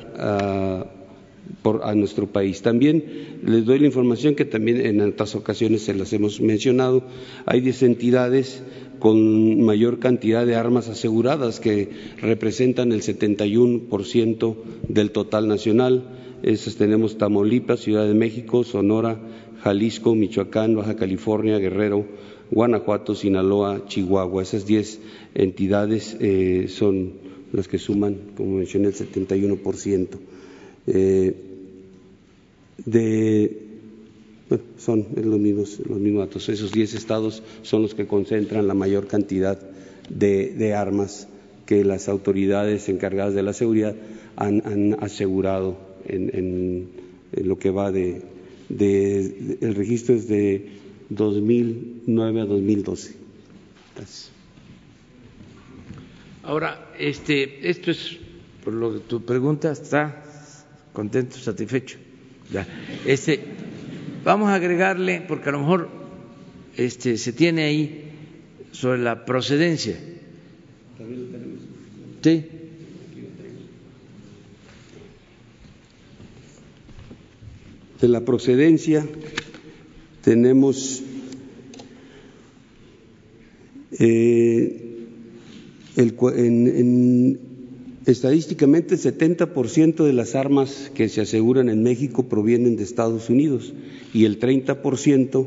C: por, a nuestro país. También les doy la información que también en otras ocasiones se las hemos mencionado. Hay 10 entidades con mayor cantidad de armas aseguradas que representan el 71% del total nacional. Esas tenemos Tamaulipas, Ciudad de México, Sonora, Jalisco, Michoacán, Baja California, Guerrero, Guanajuato, Sinaloa, Chihuahua. Esas 10 entidades eh, son las que suman, como mencioné, el 71%. Eh, de, son los mismos, los mismos datos. Esos 10 estados son los que concentran la mayor cantidad de, armas que las autoridades encargadas de la seguridad han, asegurado en, lo que va de, el registro es de 2009 a 2012.
A: Ahora, este, esto es por lo que tu pregunta está contento, satisfecho. Ya. Este, vamos a agregarle, porque a lo mejor este, se tiene ahí sobre la procedencia. Sí.
C: De la procedencia tenemos eh, el, en, Estadísticamente, el 70% de las armas que se aseguran en México provienen de Estados Unidos y el 30%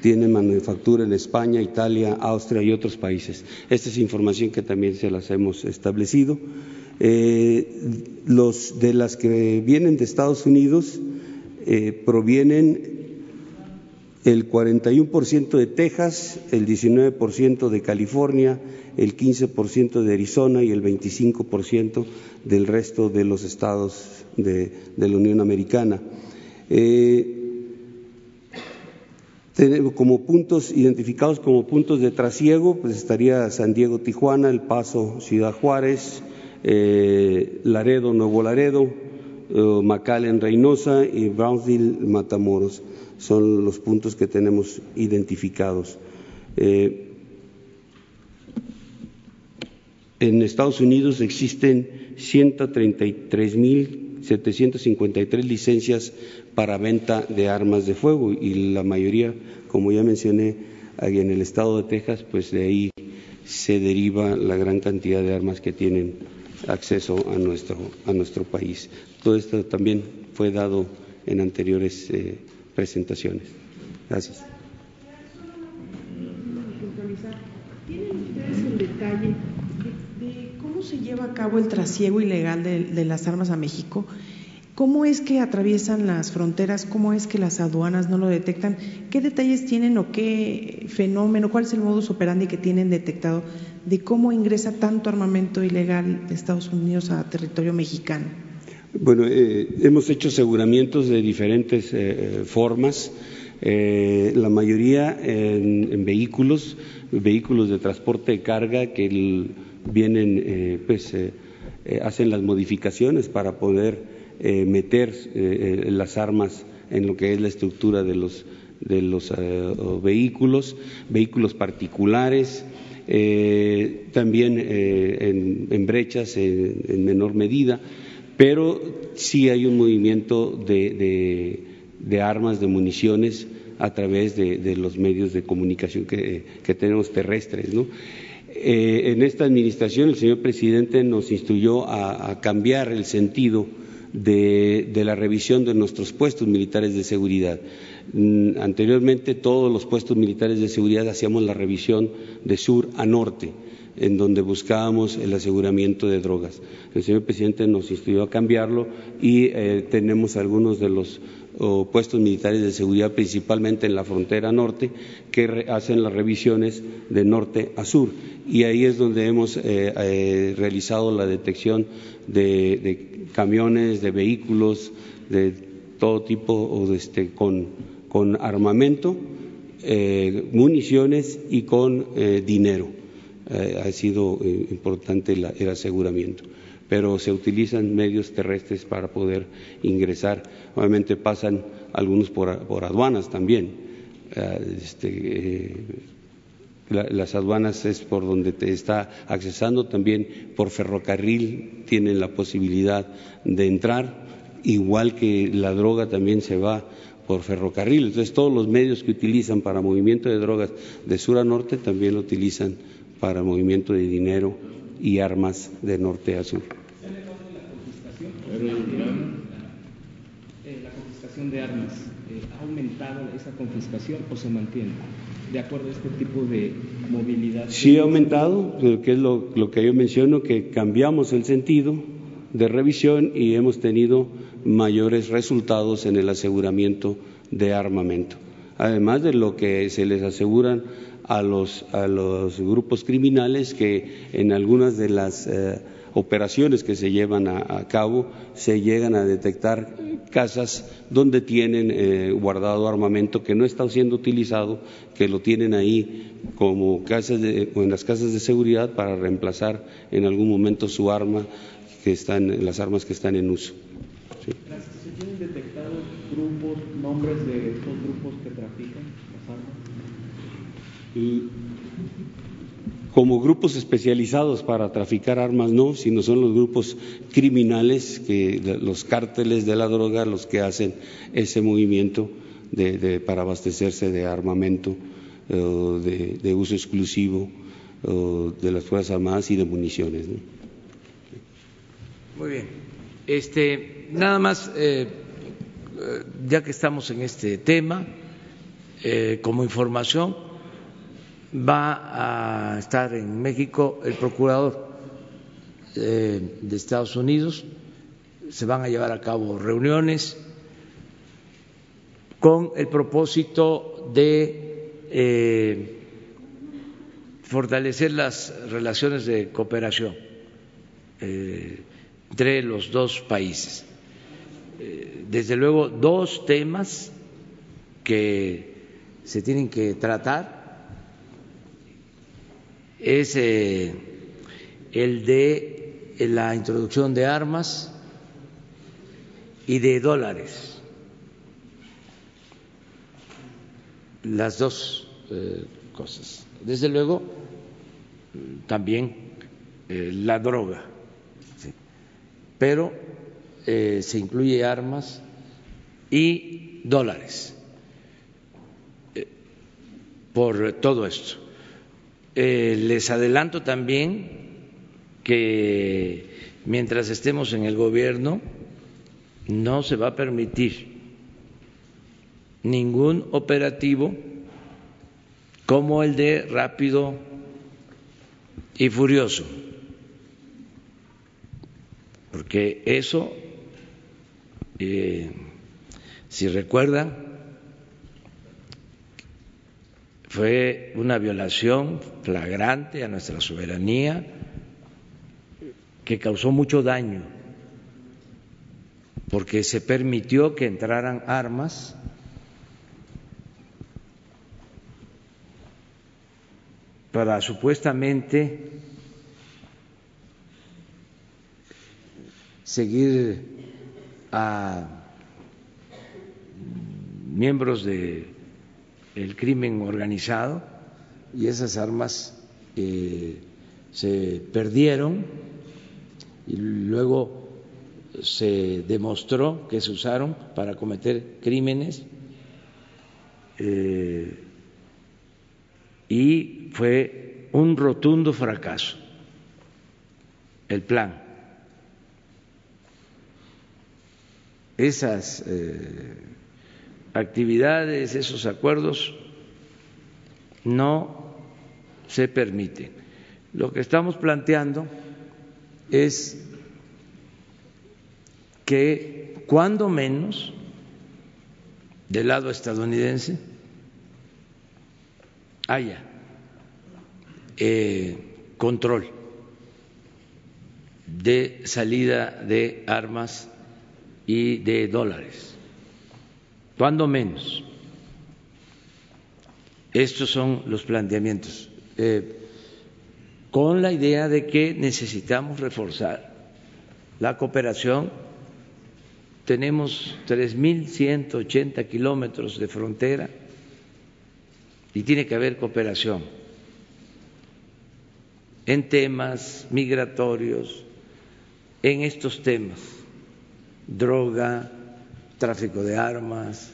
C: tiene manufactura en España, Italia, Austria y otros países. Esta es información que también se las hemos establecido. Eh, los de las que vienen de Estados Unidos eh, provienen el 41% de Texas, el 19% de California, el 15% de Arizona y el 25% del resto de los estados de, la Unión Americana. Eh, como puntos identificados como puntos de trasiego, pues estaría San Diego, Tijuana, El Paso, Ciudad Juárez, eh, Laredo, Nuevo Laredo, eh, McAllen, Reynosa y Brownsville, Matamoros. Son los puntos que tenemos identificados. En Estados Unidos existen 133.753 licencias para venta de armas de fuego y la mayoría, como ya mencioné, en el estado de Texas, pues de ahí se deriva la gran cantidad de armas que tienen acceso a nuestro, a nuestro país. Todo esto también fue dado en anteriores eh, presentaciones. Gracias.
H: se lleva a cabo el trasiego ilegal de, las armas a México? ¿Cómo es que atraviesan las fronteras? ¿Cómo es que las aduanas no lo detectan? ¿Qué detalles tienen o qué fenómeno, cuál es el modus operandi que tienen detectado de cómo ingresa tanto armamento ilegal de Estados Unidos a territorio mexicano?
C: Bueno, eh, hemos hecho aseguramientos de diferentes eh, formas, eh, la mayoría en, vehículos, vehículos de transporte de carga que el vienen, eh, pues, eh, hacen las modificaciones para poder meter las armas en lo que es la estructura de los, de los vehículos, vehículos particulares, también en, brechas en, menor medida, pero sí hay un movimiento de, armas, de municiones a través de, los medios de comunicación que, tenemos terrestres. Eh, en esta administración el señor presidente nos instruyó a, cambiar el sentido de, la revisión de nuestros puestos militares de seguridad. Mm, anteriormente todos los puestos militares de seguridad hacíamos la revisión de sur a norte en donde buscábamos el aseguramiento de drogas. El señor presidente nos instruyó a cambiarlo y eh, tenemos algunos de los puestos militares de seguridad, principalmente en la frontera norte, que hacen las revisiones de norte a sur. Y ahí es donde hemos eh, eh, realizado la detección de, camiones, de vehículos, de todo tipo o este, con, con armamento, municiones y con dinero eh, ha sido eh, importante el aseguramiento. Pero se utilizan medios terrestres para poder ingresar. Obviamente pasan algunos por, aduanas también. Eh, este, las aduanas es por donde te está accesando, también por ferrocarril tienen la posibilidad de entrar igual que la droga también se va por ferrocarril. Entonces, todos los medios que utilizan para movimiento de drogas de sur a norte también lo utilizan para movimiento de dinero y armas de norte a sur.
D: La confiscación de armas, ¿ha aumentado esa confiscación o se mantiene? De acuerdo a este tipo de movilidad.
C: Sí ha aumentado, que es lo, lo que yo menciono, que cambiamos el sentido de revisión y hemos tenido mayores resultados en el aseguramiento de armamento, además de lo que se les aseguran a los, a los grupos criminales que en algunas de las eh, operaciones que se llevan a, cabo se llegan a detectar casas donde tienen eh, guardado armamento que no está siendo utilizado, que lo tienen ahí como casas de, en las casas de seguridad para reemplazar en algún momento su arma que están, las armas que están en uso.
D: ¿Se tienen detectados grupos, nombres de estos grupos que trafican las armas?
C: como grupos especializados para traficar armas no, sino son los grupos criminales, que, los cárteles de la droga los que hacen ese movimiento de, para abastecerse de armamento de, de, uso exclusivo de las Fuerzas Armadas y de municiones.
A: Muy bien. Este, nada más, eh, ya que estamos en este tema, eh, como información, va a estar en México el procurador eh, de Estados Unidos, se van a llevar a cabo reuniones con el propósito de fortalecer las relaciones de cooperación entre los dos países. Eh, desde luego, dos temas que se tienen que tratar es eh, el de la introducción de armas y de dólares. Las dos eh, cosas. Desde luego, también la droga pero eh, se incluye armas y dólares eh, por todo esto. Eh, les adelanto también que mientras estemos en el gobierno no se va a permitir ningún operativo como el de rápido y furioso porque eso, eh, si recuerdan, fue una violación flagrante a nuestra soberanía que causó mucho daño, porque se permitió que entraran armas para supuestamente seguir a miembros del el crimen organizado y esas armas eh, se perdieron y luego se demostró que se usaron para cometer crímenes eh, y fue un rotundo fracaso el plan esas eh, actividades, esos acuerdos no se permiten. Lo que estamos planteando es que cuando menos del lado estadounidense haya eh, control de salida de armas y de dólares, cuando menos. Estos son los planteamientos, eh, con la idea de que necesitamos reforzar la cooperación. Tenemos 3.180 kilómetros de frontera y tiene que haber cooperación en temas migratorios, en estos temas droga, tráfico de armas,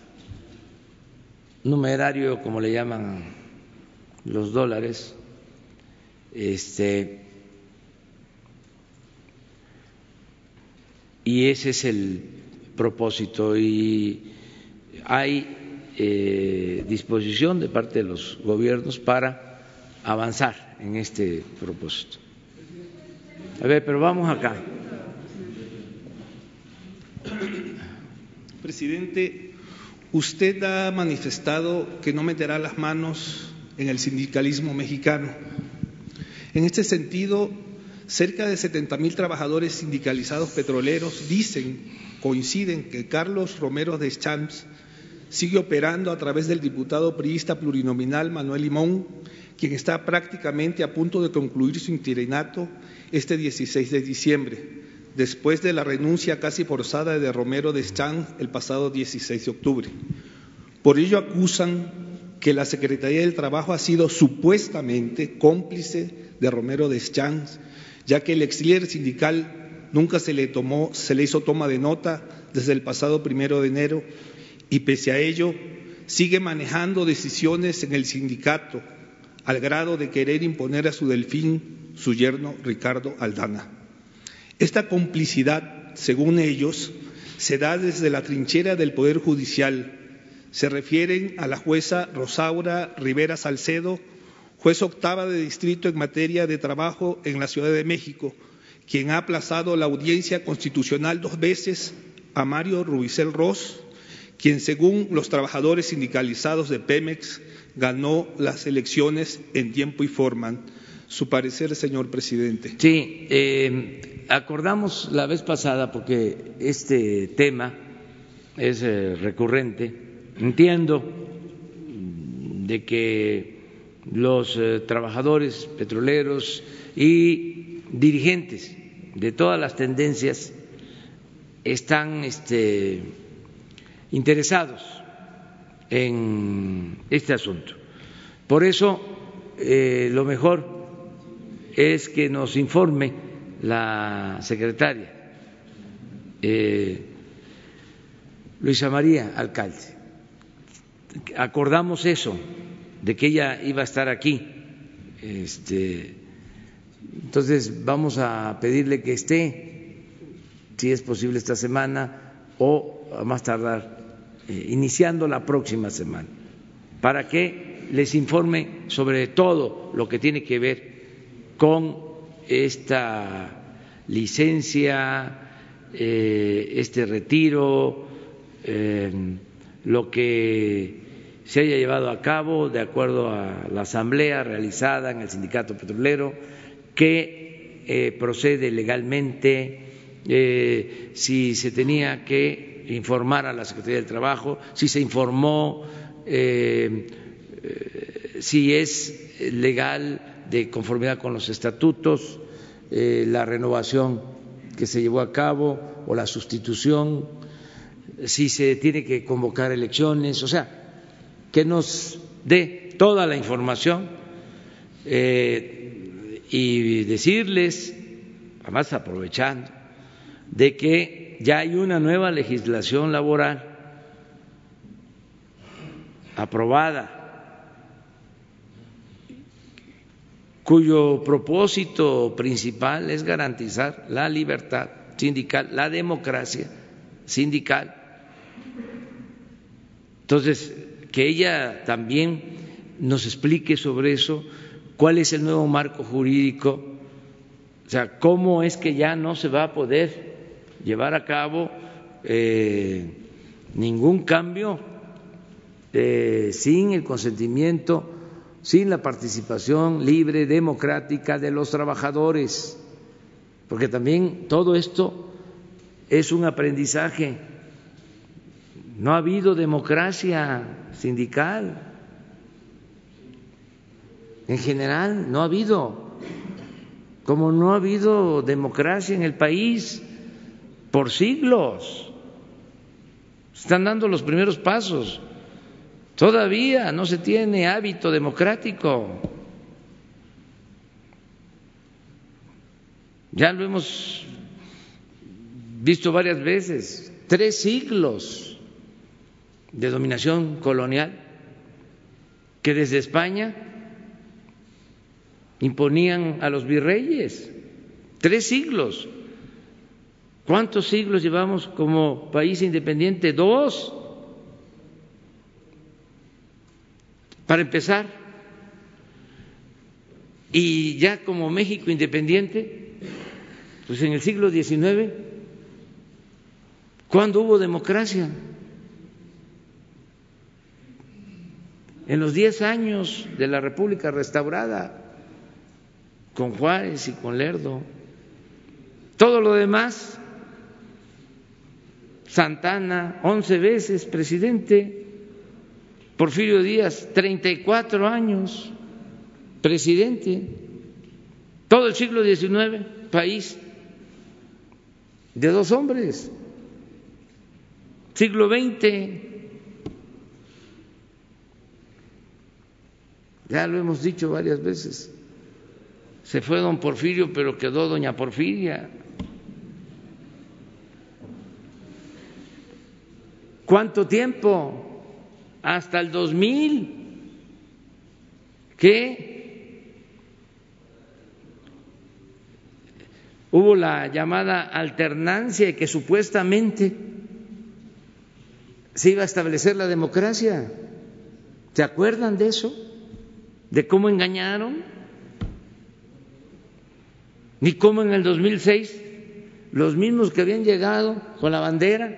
A: numerario, como le llaman los dólares, este, y ese es el propósito y hay eh, disposición de parte de los gobiernos para avanzar en este propósito. A ver, pero vamos acá.
B: Presidente, usted ha manifestado que no meterá las manos en el sindicalismo mexicano. En este sentido, cerca de 70 mil trabajadores sindicalizados petroleros dicen, coinciden que Carlos Romero de Champs sigue operando a través del diputado priista plurinominal Manuel Limón, quien está prácticamente a punto de concluir su interinato este 16 de diciembre después de la renuncia casi forzada de Romero de el pasado 16 de octubre. Por ello acusan que la Secretaría del Trabajo ha sido supuestamente cómplice de Romero de ya que el ex líder sindical nunca se le tomó, se le hizo toma de nota desde el pasado primero de enero y pese a ello sigue manejando decisiones en el sindicato al grado de querer imponer a su delfín su yerno Ricardo Aldana. Esta complicidad, según ellos, se da desde la trinchera del Poder Judicial. Se refieren a la jueza Rosaura Rivera Salcedo, juez octava de distrito en materia de trabajo en la Ciudad de México, quien ha aplazado la audiencia constitucional dos veces a Mario Rubicel Ross, quien según los trabajadores sindicalizados de Pemex ganó las elecciones en tiempo y forma. Su parecer, señor presidente.
A: Sí, eh, acordamos la vez pasada, porque este tema es eh, recurrente, entiendo de que los eh, trabajadores petroleros y dirigentes de todas las tendencias están este, interesados en este asunto. Por eso, lo mejor es que nos informe la secretaria eh, Luisa María Alcalde. Acordamos eso, de que ella iba a estar aquí. Este, entonces vamos a pedirle que esté, si es posible esta semana o a más tardar, eh, iniciando la próxima semana, para que les informe sobre todo lo que tiene que ver con esta licencia, eh, este retiro, eh, lo que se haya llevado a cabo de acuerdo a la asamblea realizada en el sindicato petrolero, que eh, procede legalmente, si se tenía que informar a la Secretaría del Trabajo, si se informó, si es legal de conformidad con los estatutos, eh, la renovación que se llevó a cabo o la sustitución, si se tiene que convocar elecciones, o sea, que nos dé toda la información eh, y decirles, además aprovechando, de que ya hay una nueva legislación laboral aprobada cuyo propósito principal es garantizar la libertad sindical, la democracia sindical. Entonces, que ella también nos explique sobre eso, cuál es el nuevo marco jurídico, o sea, cómo es que ya no se va a poder llevar a cabo eh, ningún cambio eh, sin el consentimiento sin la participación libre, democrática de los trabajadores, porque también todo esto es un aprendizaje. No ha habido democracia sindical, en general no ha habido, como no ha habido democracia en el país por siglos. Están dando los primeros pasos. Todavía no se tiene hábito democrático. Ya lo hemos visto varias veces, tres siglos de dominación colonial que desde España imponían a los virreyes, tres siglos. ¿Cuántos siglos llevamos como país independiente? Dos. Para empezar, y ya como México independiente, pues en el siglo XIX, ¿cuándo hubo democracia? En los diez años de la República restaurada, con Juárez y con Lerdo. Todo lo demás, Santana, once veces presidente, Porfirio Díaz, treinta y cuatro años presidente, todo el siglo XIX, país de dos hombres, siglo XX, ya lo hemos dicho varias veces, se fue don Porfirio, pero quedó doña Porfiria. ¿Cuánto tiempo? Hasta el 2000. ¿Qué? hubo la llamada alternancia y que supuestamente se iba a establecer la democracia. ¿Se acuerdan de eso? ¿De cómo engañaron? Ni cómo en el 2006 los mismos que habían llegado con la bandera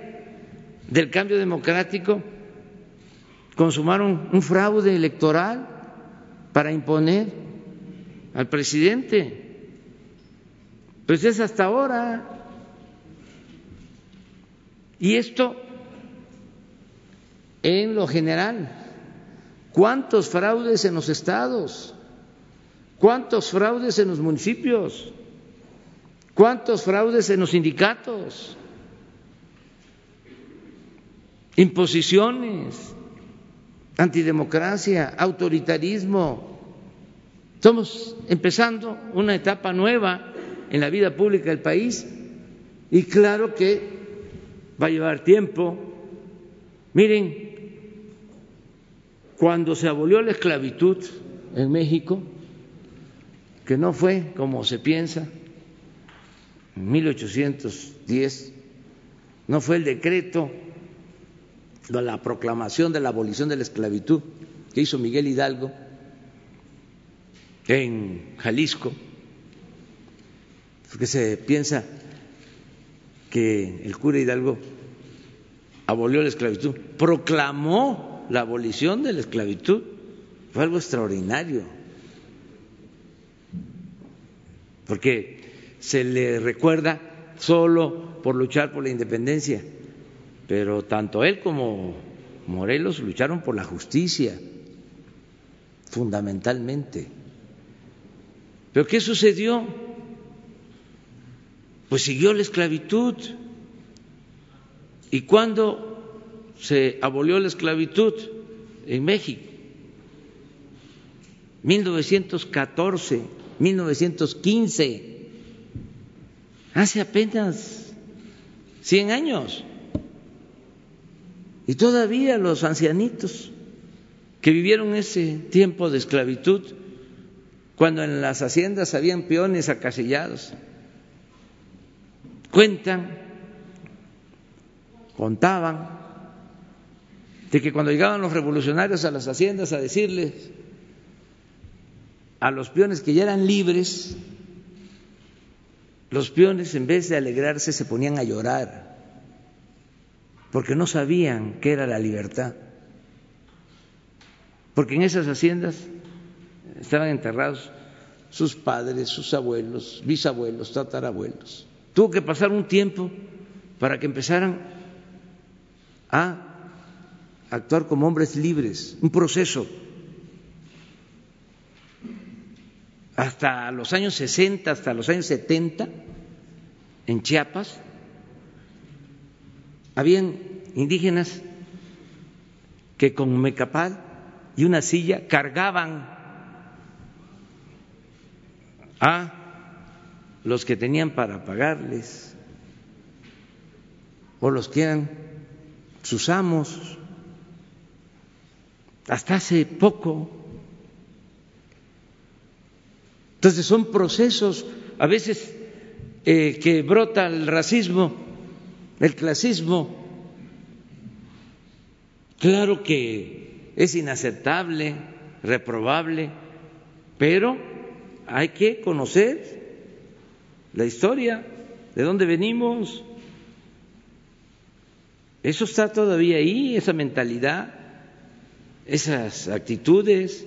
A: del cambio democrático consumaron un fraude electoral para imponer al presidente. Pues es hasta ahora. Y esto en lo general. ¿Cuántos fraudes en los estados? ¿Cuántos fraudes en los municipios? ¿Cuántos fraudes en los sindicatos? Imposiciones, antidemocracia, autoritarismo. Estamos empezando una etapa nueva en la vida pública del país y claro que va a llevar tiempo. Miren, cuando se abolió la esclavitud en México, que no fue como se piensa, en 1810, no fue el decreto de la proclamación de la abolición de la esclavitud que hizo Miguel Hidalgo en Jalisco, porque se piensa que el cura Hidalgo abolió la esclavitud, proclamó la abolición de la esclavitud, fue algo extraordinario, porque se le recuerda solo por luchar por la independencia, pero tanto él como Morelos lucharon por la justicia, fundamentalmente. ¿Pero qué sucedió? pues siguió la esclavitud. ¿Y cuándo se abolió la esclavitud en México? 1914, 1915, hace apenas 100 años. Y todavía los ancianitos que vivieron ese tiempo de esclavitud, cuando en las haciendas habían peones acasillados, cuentan, contaban, de que cuando llegaban los revolucionarios a las haciendas a decirles a los peones que ya eran libres, los peones en vez de alegrarse se ponían a llorar, porque no sabían qué era la libertad, porque en esas haciendas estaban enterrados sus padres, sus abuelos, bisabuelos, tatarabuelos. Tuvo que pasar un tiempo para que empezaran a actuar como hombres libres, un proceso. Hasta los años 60, hasta los años 70, en Chiapas, habían indígenas que con mecapal y una silla cargaban a los que tenían para pagarles o los quieran sus amos. Hasta hace poco. Entonces son procesos, a veces eh, que brota el racismo, el clasismo. Claro que es inaceptable, reprobable, pero hay que conocer la historia, de dónde venimos. Eso está todavía ahí, esa mentalidad, esas actitudes.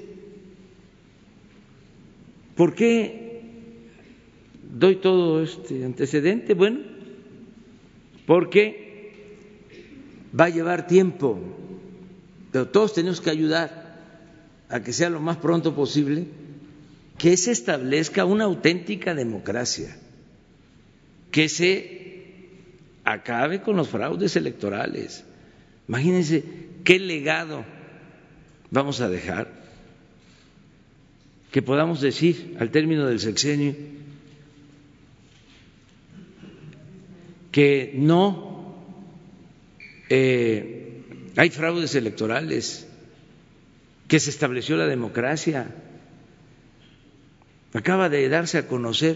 A: ¿Por qué doy todo este antecedente? Bueno, porque va a llevar tiempo, pero todos tenemos que ayudar a que sea lo más pronto posible que se establezca una auténtica democracia, que se acabe con los fraudes electorales. Imagínense qué legado vamos a dejar, que podamos decir al término del sexenio que no eh, hay fraudes electorales, que se estableció la democracia. Acaba de darse a conocer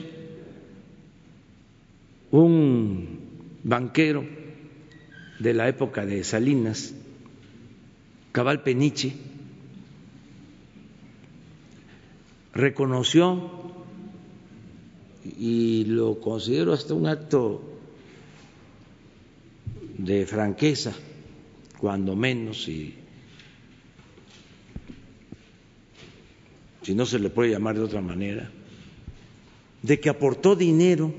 A: un banquero de la época de Salinas, Cabal Peniche, reconoció y lo considero hasta un acto de franqueza, cuando menos, y si no se le puede llamar de otra manera, de que aportó dinero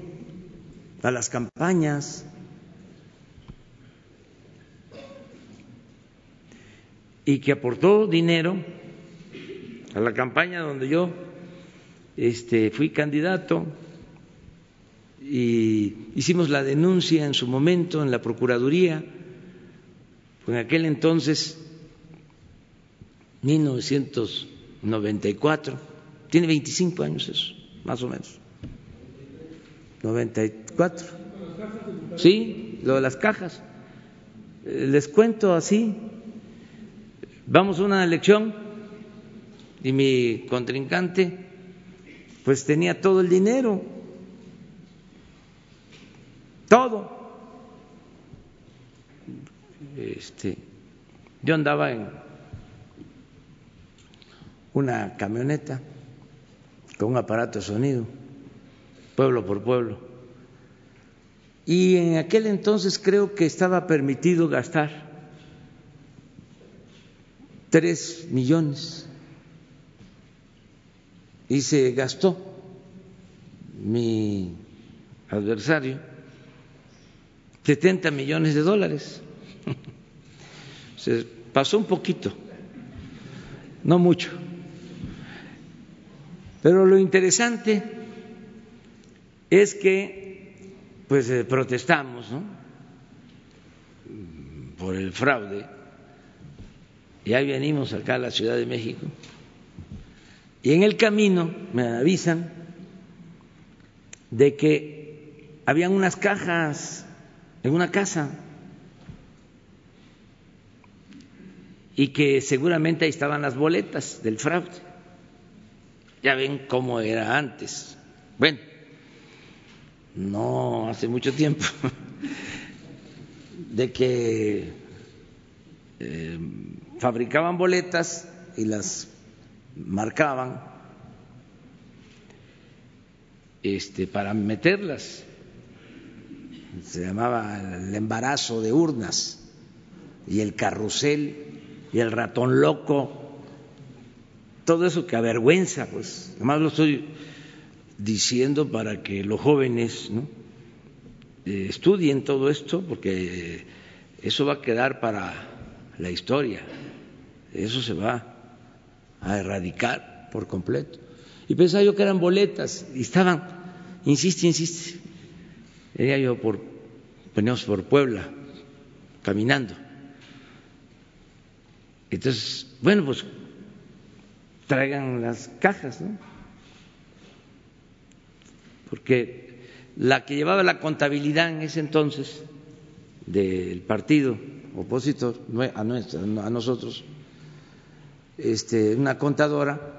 A: a las campañas y que aportó dinero a la campaña donde yo este, fui candidato y hicimos la denuncia en su momento en la Procuraduría, en aquel entonces, 1900 94, tiene 25 años eso, más o menos. 94. Sí, lo de las cajas. Eh, les cuento así. Vamos a una elección y mi contrincante pues tenía todo el dinero. Todo. Este, yo andaba en una camioneta con un aparato de sonido, pueblo por pueblo. Y en aquel entonces creo que estaba permitido gastar tres millones y se gastó mi adversario 70 millones de dólares. Se pasó un poquito, no mucho. Pero lo interesante es que pues eh, protestamos por el fraude y ahí venimos acá a la Ciudad de México y en el camino me avisan de que habían unas cajas en una casa y que seguramente ahí estaban las boletas del fraude. Ya ven cómo era antes. Bueno, no hace mucho tiempo, de que eh, fabricaban boletas y las marcaban este, para meterlas. Se llamaba el embarazo de urnas y el carrusel y el ratón loco todo eso que avergüenza, pues, además lo estoy diciendo para que los jóvenes eh, estudien todo esto, porque eso va a quedar para la historia, eso se va a erradicar por completo. Y pensaba yo que eran boletas, y estaban, insiste, insiste, era yo por, veníamos por Puebla, caminando. Entonces, bueno, pues traigan las cajas, ¿no? Porque la que llevaba la contabilidad en ese entonces del partido opositor a, a nosotros, este, una contadora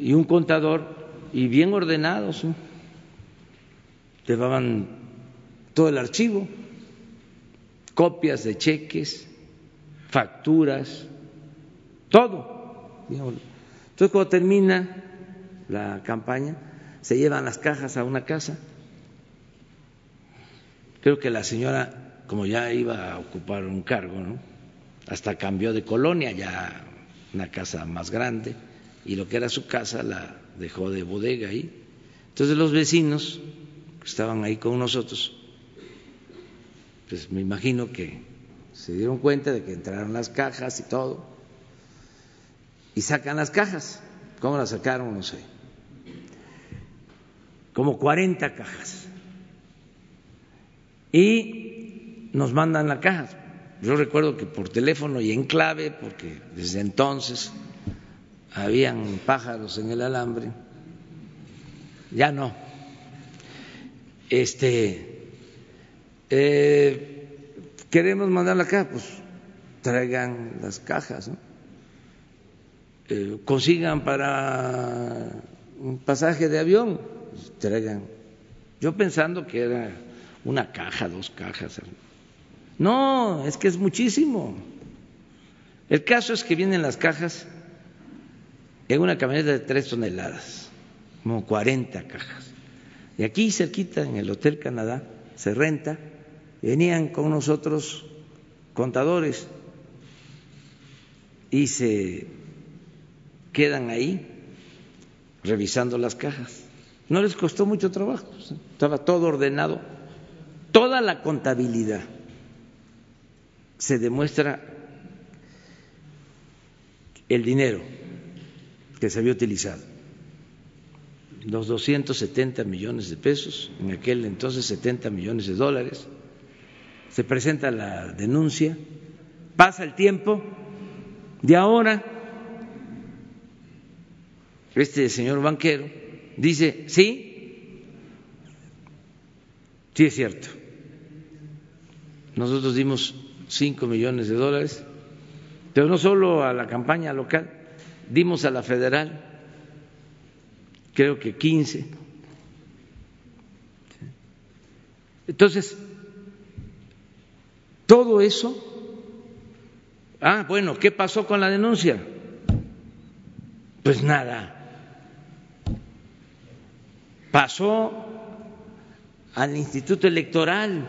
A: y un contador y bien ordenados. Llevaban todo el archivo, copias de cheques, facturas, todo. Entonces cuando termina la campaña, se llevan las cajas a una casa. Creo que la señora, como ya iba a ocupar un cargo, ¿no? hasta cambió de colonia, ya una casa más grande, y lo que era su casa la dejó de bodega ahí. Entonces los vecinos que estaban ahí con nosotros, pues me imagino que se dieron cuenta de que entraron las cajas y todo, y sacan las cajas. ¿Cómo las sacaron? No sé. Como 40 cajas. Y nos mandan la caja. Yo recuerdo que por teléfono y en clave, porque desde entonces habían pájaros en el alambre, ya no. Este, eh, queremos mandar la caja, pues traigan las cajas, eh, consigan para un pasaje de avión, pues, traigan. Yo pensando que era una caja, dos cajas. No, es que es muchísimo. El caso es que vienen las cajas en una camioneta de tres toneladas, como 40 cajas. Y aquí cerquita, en el Hotel Canadá, se renta, venían con nosotros contadores y se quedan ahí revisando las cajas. No les costó mucho trabajo, estaba todo ordenado, toda la contabilidad se demuestra el dinero que se había utilizado. Los 270 millones de pesos, en aquel entonces 70 millones de dólares. Se presenta la denuncia, pasa el tiempo, de ahora este señor banquero dice, sí, sí es cierto. Nosotros dimos 5 millones de dólares, pero no solo a la campaña local, dimos a la federal, creo que 15. Entonces, todo eso, ah, bueno, ¿qué pasó con la denuncia? Pues nada, pasó al Instituto Electoral.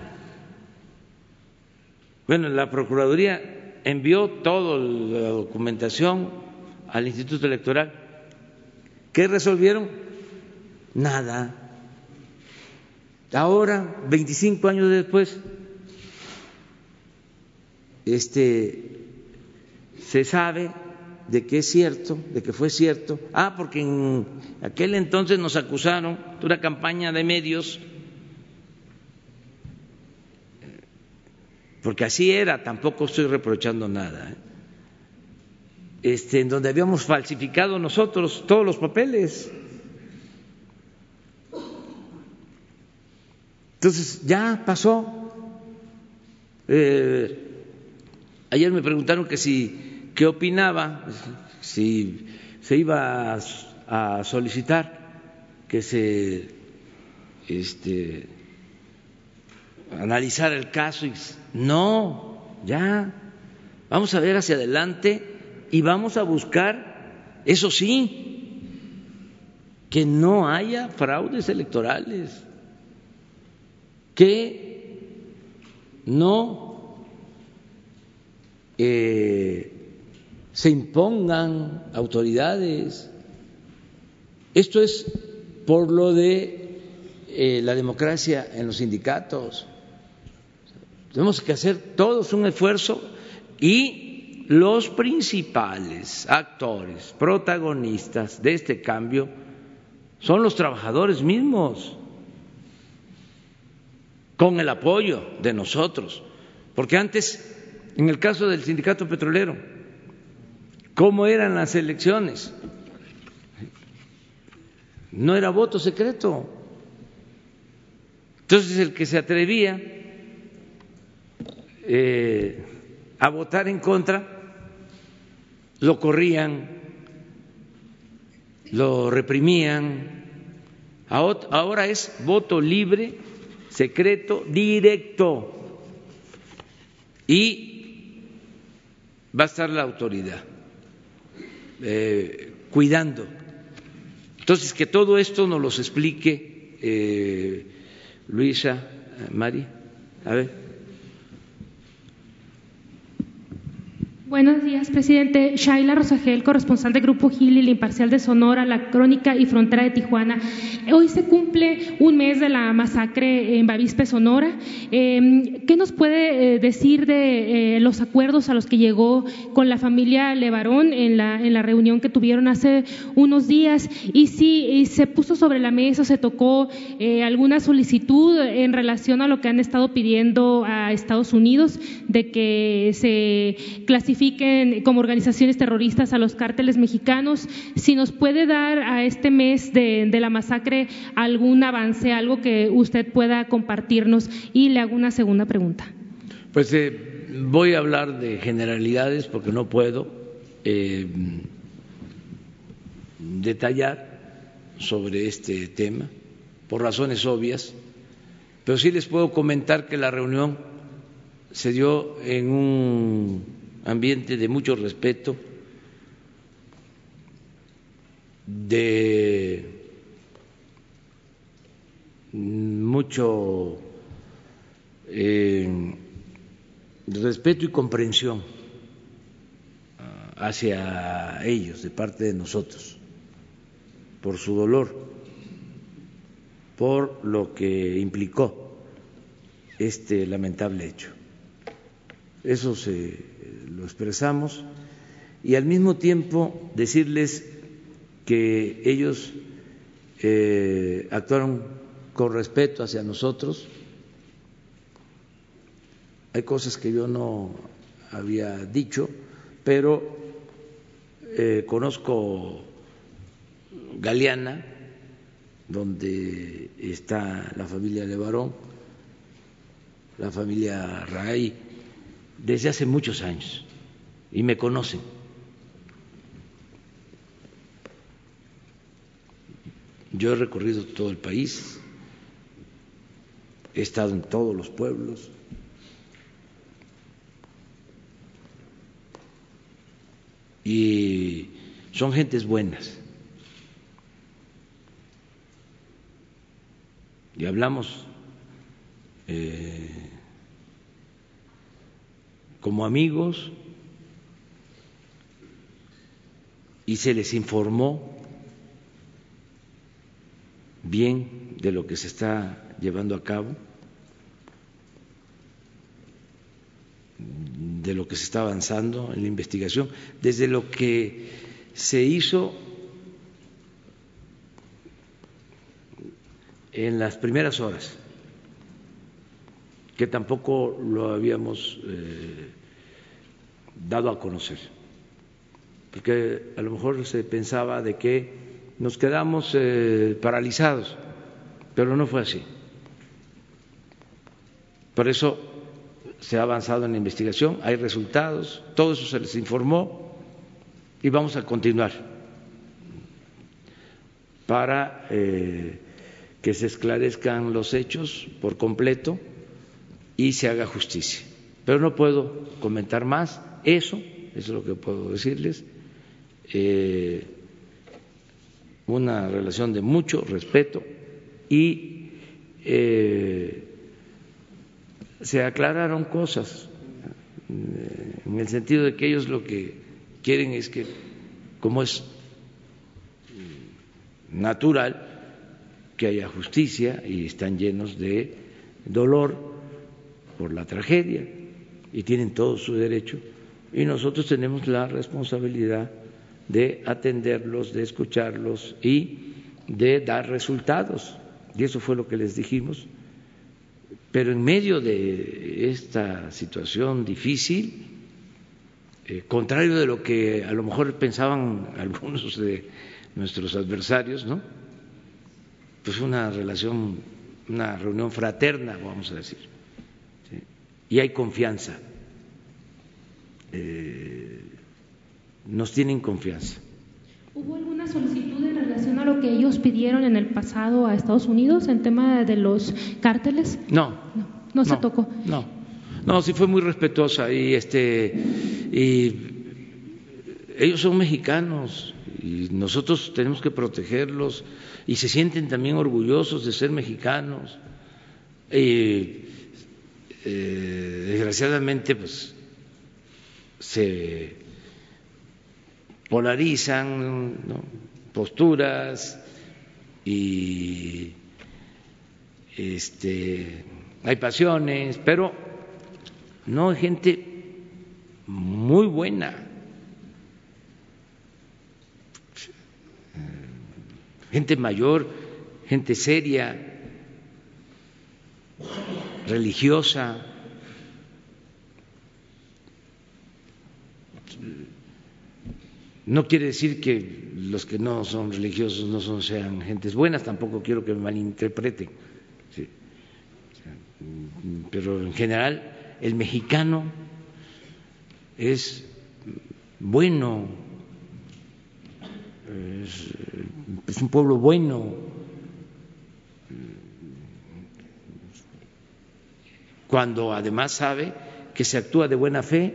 A: Bueno, la Procuraduría envió toda la documentación al Instituto Electoral. ¿Qué resolvieron? Nada. Ahora, 25 años después, este, se sabe de que es cierto, de que fue cierto. Ah, porque en aquel entonces nos acusaron de una campaña de medios, porque así era, tampoco estoy reprochando nada. ¿eh? este, en donde habíamos falsificado nosotros todos los papeles. Entonces, ya pasó. Eh, ayer me preguntaron que si, qué opinaba, si se iba a, solicitar que se este, analizara el caso. Y, no, ya, vamos a ver hacia adelante y vamos a buscar, eso sí, que no haya fraudes electorales, que no se impongan autoridades. Esto es por lo de eh, la democracia en los sindicatos. Tenemos que hacer todos un esfuerzo y los principales actores, protagonistas de este cambio son los trabajadores mismos, con el apoyo de nosotros, porque antes, en el caso del sindicato petrolero, ¿cómo eran las elecciones? No era voto secreto. Entonces el que se atrevía eh, a votar en contra, lo corrían, lo reprimían. Ahora es voto libre, secreto, directo. Y va a estar la autoridad eh, cuidando. Entonces, que todo esto nos lo explique eh, Luisa, Mari. A ver.
I: Buenos días, presidente. Shaila Rosagel, corresponsal de Grupo Gil y la Imparcial de Sonora, La Crónica y Frontera de Tijuana. Hoy se cumple un mes de la masacre en Bavispe, Sonora. Em, ¿Qué nos puede eh, decir de eh, los acuerdos a los que llegó con la familia Levarón en la, en la reunión que tuvieron hace unos días? Y si se puso sobre la mesa, se tocó eh, alguna solicitud en relación a lo que han estado pidiendo a Estados Unidos de que se clasifique como organizaciones terroristas a los cárteles mexicanos. Si nos puede dar a este mes de, la masacre algún avance, algo que usted pueda compartirnos. Y le hago una segunda pregunta.
A: Pues eh, voy a hablar de generalidades porque no puedo eh, detallar sobre este tema por razones obvias, pero sí les puedo comentar que la reunión se dio en un ambiente de mucho respeto, de mucho eh, respeto y comprensión hacia ellos de parte de nosotros, por su dolor, por lo que implicó este lamentable hecho. Eso se lo expresamos y al mismo tiempo decirles que ellos eh, actuaron con respeto hacia nosotros. Hay cosas que yo no había dicho, pero eh, conozco Galeana, donde está la familia Levarón, la familia Raí, desde hace muchos años y me conocen. Yo he recorrido todo el país, he estado en todos los pueblos. Y son gentes buenas. Y hablamos eh, como amigos y se les informó bien de lo que se está llevando a cabo, de lo que se está avanzando en la investigación, desde lo que se hizo en las primeras horas que tampoco lo habíamos eh, dado a conocer, porque a lo mejor se pensaba de que nos quedamos eh, paralizados, pero no fue así. Por eso se ha avanzado en la investigación, hay resultados, todo eso se les informó y vamos a continuar para eh, que se esclarezcan los hechos por completo y se haga justicia. Pero no puedo comentar más, eso es lo que puedo decirles. Eh, una relación de mucho respeto y eh, se aclararon cosas eh, en el sentido de que ellos lo que quieren es que, como es natural, que haya justicia y están llenos de dolor por la tragedia y tienen todo su derecho y nosotros tenemos la responsabilidad de atenderlos, de escucharlos y de dar resultados. Y eso fue lo que les dijimos. Pero en medio de esta situación difícil, eh, contrario de lo que a lo mejor pensaban algunos de nuestros adversarios, ¿no? Pues una relación, una reunión fraterna, vamos a decir y hay confianza. Eh, nos tienen confianza.
I: ¿Hubo alguna solicitud en relación a lo que ellos pidieron en el pasado a Estados Unidos en tema de los cárteles?
A: No.
I: No, no se tocó.
A: No. No, sí fue muy respetuosa y este y ellos son mexicanos y nosotros tenemos que protegerlos y se sienten también orgullosos de ser mexicanos. Y, eh, desgraciadamente, pues se polarizan posturas y este, hay pasiones, pero no hay gente muy buena, gente mayor, gente seria, religiosa. No quiere decir que los que no son religiosos no son, sean gentes buenas, tampoco quiero que me malinterpreten. Pero en general, el mexicano es bueno, es, es un pueblo bueno. Cuando además sabe que se actúa de buena fe,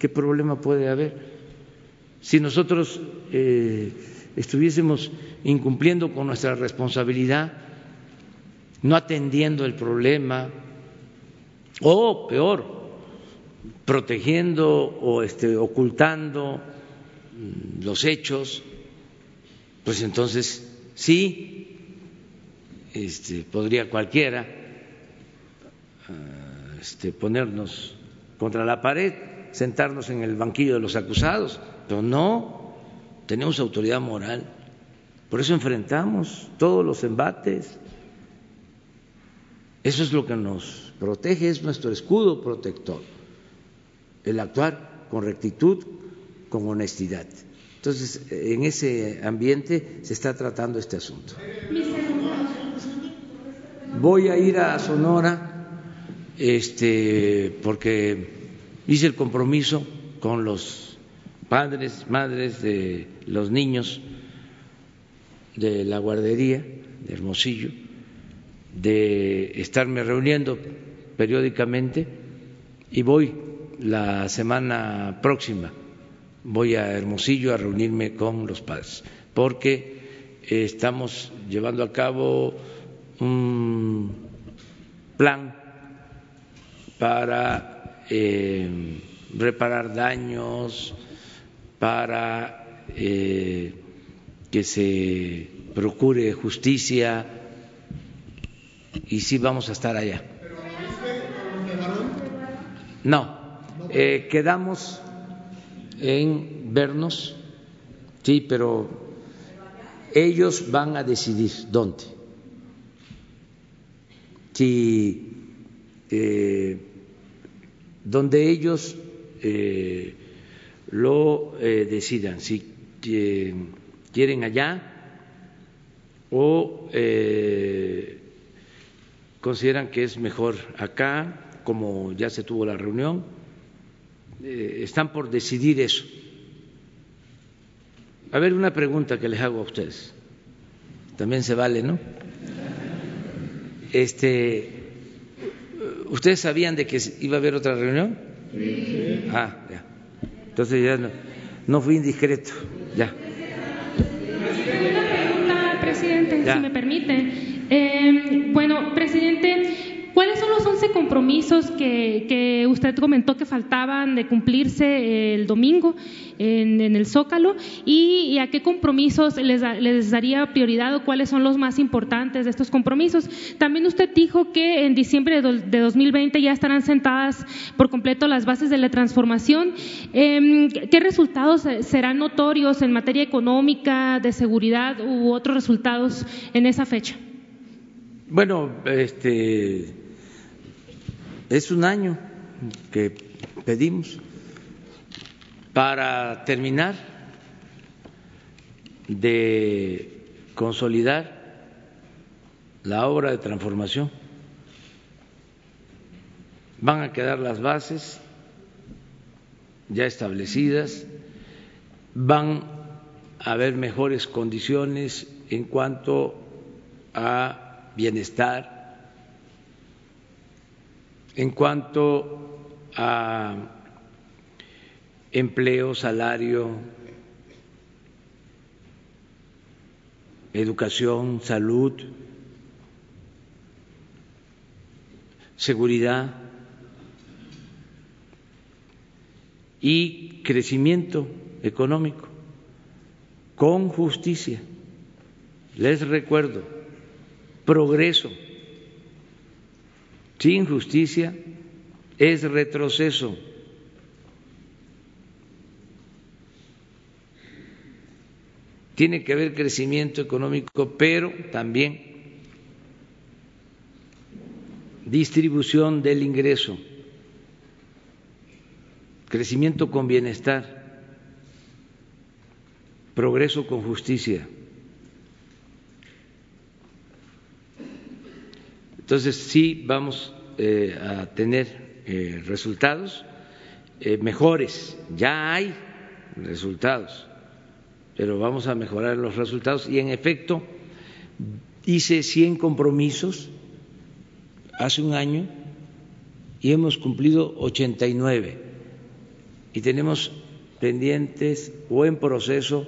A: ¿qué problema puede haber? Si nosotros eh, estuviésemos incumpliendo con nuestra responsabilidad, no atendiendo el problema, o peor, protegiendo o este, ocultando mm, los hechos, pues entonces sí, este, podría cualquiera ah, este, ponernos contra la pared, sentarnos en el banquillo de los acusados pero no, tenemos autoridad moral. Por eso enfrentamos todos los embates. Eso es lo que nos protege, es nuestro escudo protector, el actuar con rectitud, con honestidad. Entonces, en ese ambiente se está tratando este asunto. Voy a ir a Sonora, este, porque hice el compromiso con los padres, madres de los niños de la guardería de Hermosillo, de estarme reuniendo periódicamente y voy la semana próxima, voy a Hermosillo a reunirme con los padres, porque estamos llevando a cabo un plan para eh, reparar daños, para eh, que se procure justicia y sí vamos a estar allá. No, eh, quedamos en vernos, sí, pero ellos van a decidir dónde. Si eh, donde ellos lo eh, decidan, si quieren allá o eh, consideran que es mejor acá, como ya se tuvo la reunión, eh, están por decidir eso. A ver, una pregunta que les hago a ustedes. También se vale, ¿no? Este, ¿Ustedes sabían de que iba a haber otra reunión? Sí. Ah, ya. Entonces ya no, fui indiscreto, ya.
I: Una pregunta, presidente, si me permite. Eh, bueno, presidente, compromisos que, usted comentó que faltaban de cumplirse el domingo en, el Zócalo? ¿Y, a qué compromisos les, daría prioridad o cuáles son los más importantes de estos compromisos? También usted dijo que en diciembre de, 2020 ya estarán sentadas por completo las bases de la transformación. Em, ¿Qué resultados serán notorios en materia económica, de seguridad u otros resultados en esa fecha?
A: Bueno, este es un año que pedimos para terminar de consolidar la obra de transformación. Van a quedar las bases ya establecidas, van a haber mejores condiciones en cuanto a bienestar, en cuanto a empleo, salario, educación, salud, seguridad y crecimiento económico con justicia. Les recuerdo, progreso sin justicia es retroceso. Tiene que haber crecimiento económico, pero también distribución del ingreso, crecimiento con bienestar, progreso con justicia. Entonces sí vamos eh, a tener eh, resultados eh, mejores, ya hay resultados pero vamos a mejorar los resultados. Y en efecto hice 100 compromisos hace un año y hemos cumplido 89 y tenemos pendientes o en proceso.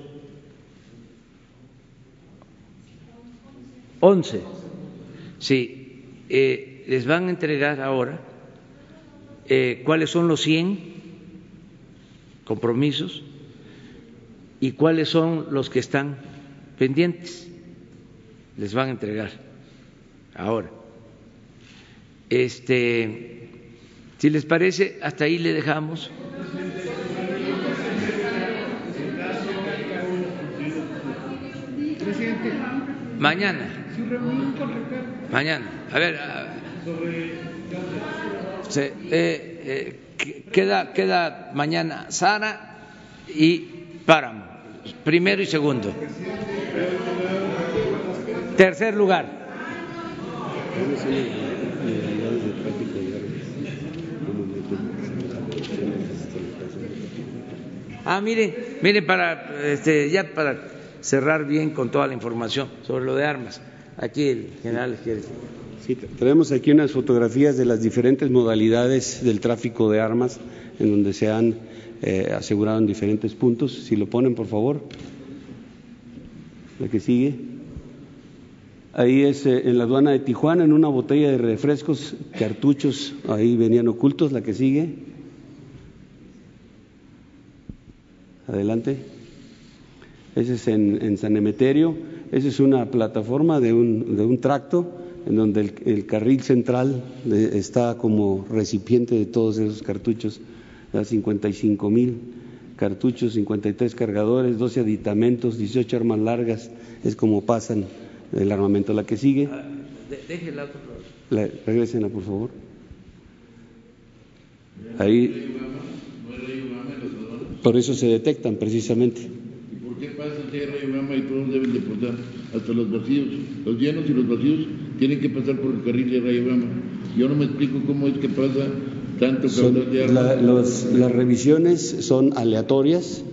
A: 11. Sí, eh, les van a entregar ahora eh, cuáles son los 100 compromisos y cuáles son los que están pendientes. Les van a entregar ahora. Este, si les parece, hasta ahí le dejamos. Mañana. Mañana. A ver. Se, eh, eh, queda, queda mañana Sara y Páramo primero y segundo. Tercer lugar. Ah, mire, mire para este, ya para cerrar bien con toda la información sobre lo de armas. Aquí el general quiere.
C: Sí, tenemos aquí unas fotografías de las diferentes modalidades del tráfico de armas en donde se han eh, asegurado en diferentes puntos. Si lo ponen, por favor. La que sigue. Ahí es eh, en la aduana de Tijuana, en una botella de refrescos, cartuchos, ahí venían ocultos. La que sigue. Adelante. Ese es en, San Emeterio. Esa es una plataforma de un, de un tracto en donde el, carril central está como recipiente de todos esos cartuchos 55 mil cartuchos, 53 cargadores, 12 aditamentos, 18 armas largas, es como pasan el armamento. La que sigue. Déjela, por favor. regrésenla, por favor. Ahí. Por eso se detectan precisamente.
J: ¿Y por qué pasan si hay y todos deben deportar? Hasta los vacíos, los llenos y los vacíos tienen que pasar por el carril de Rayo Yo no me explico cómo es que pasa
C: las revisiones son aleatorias.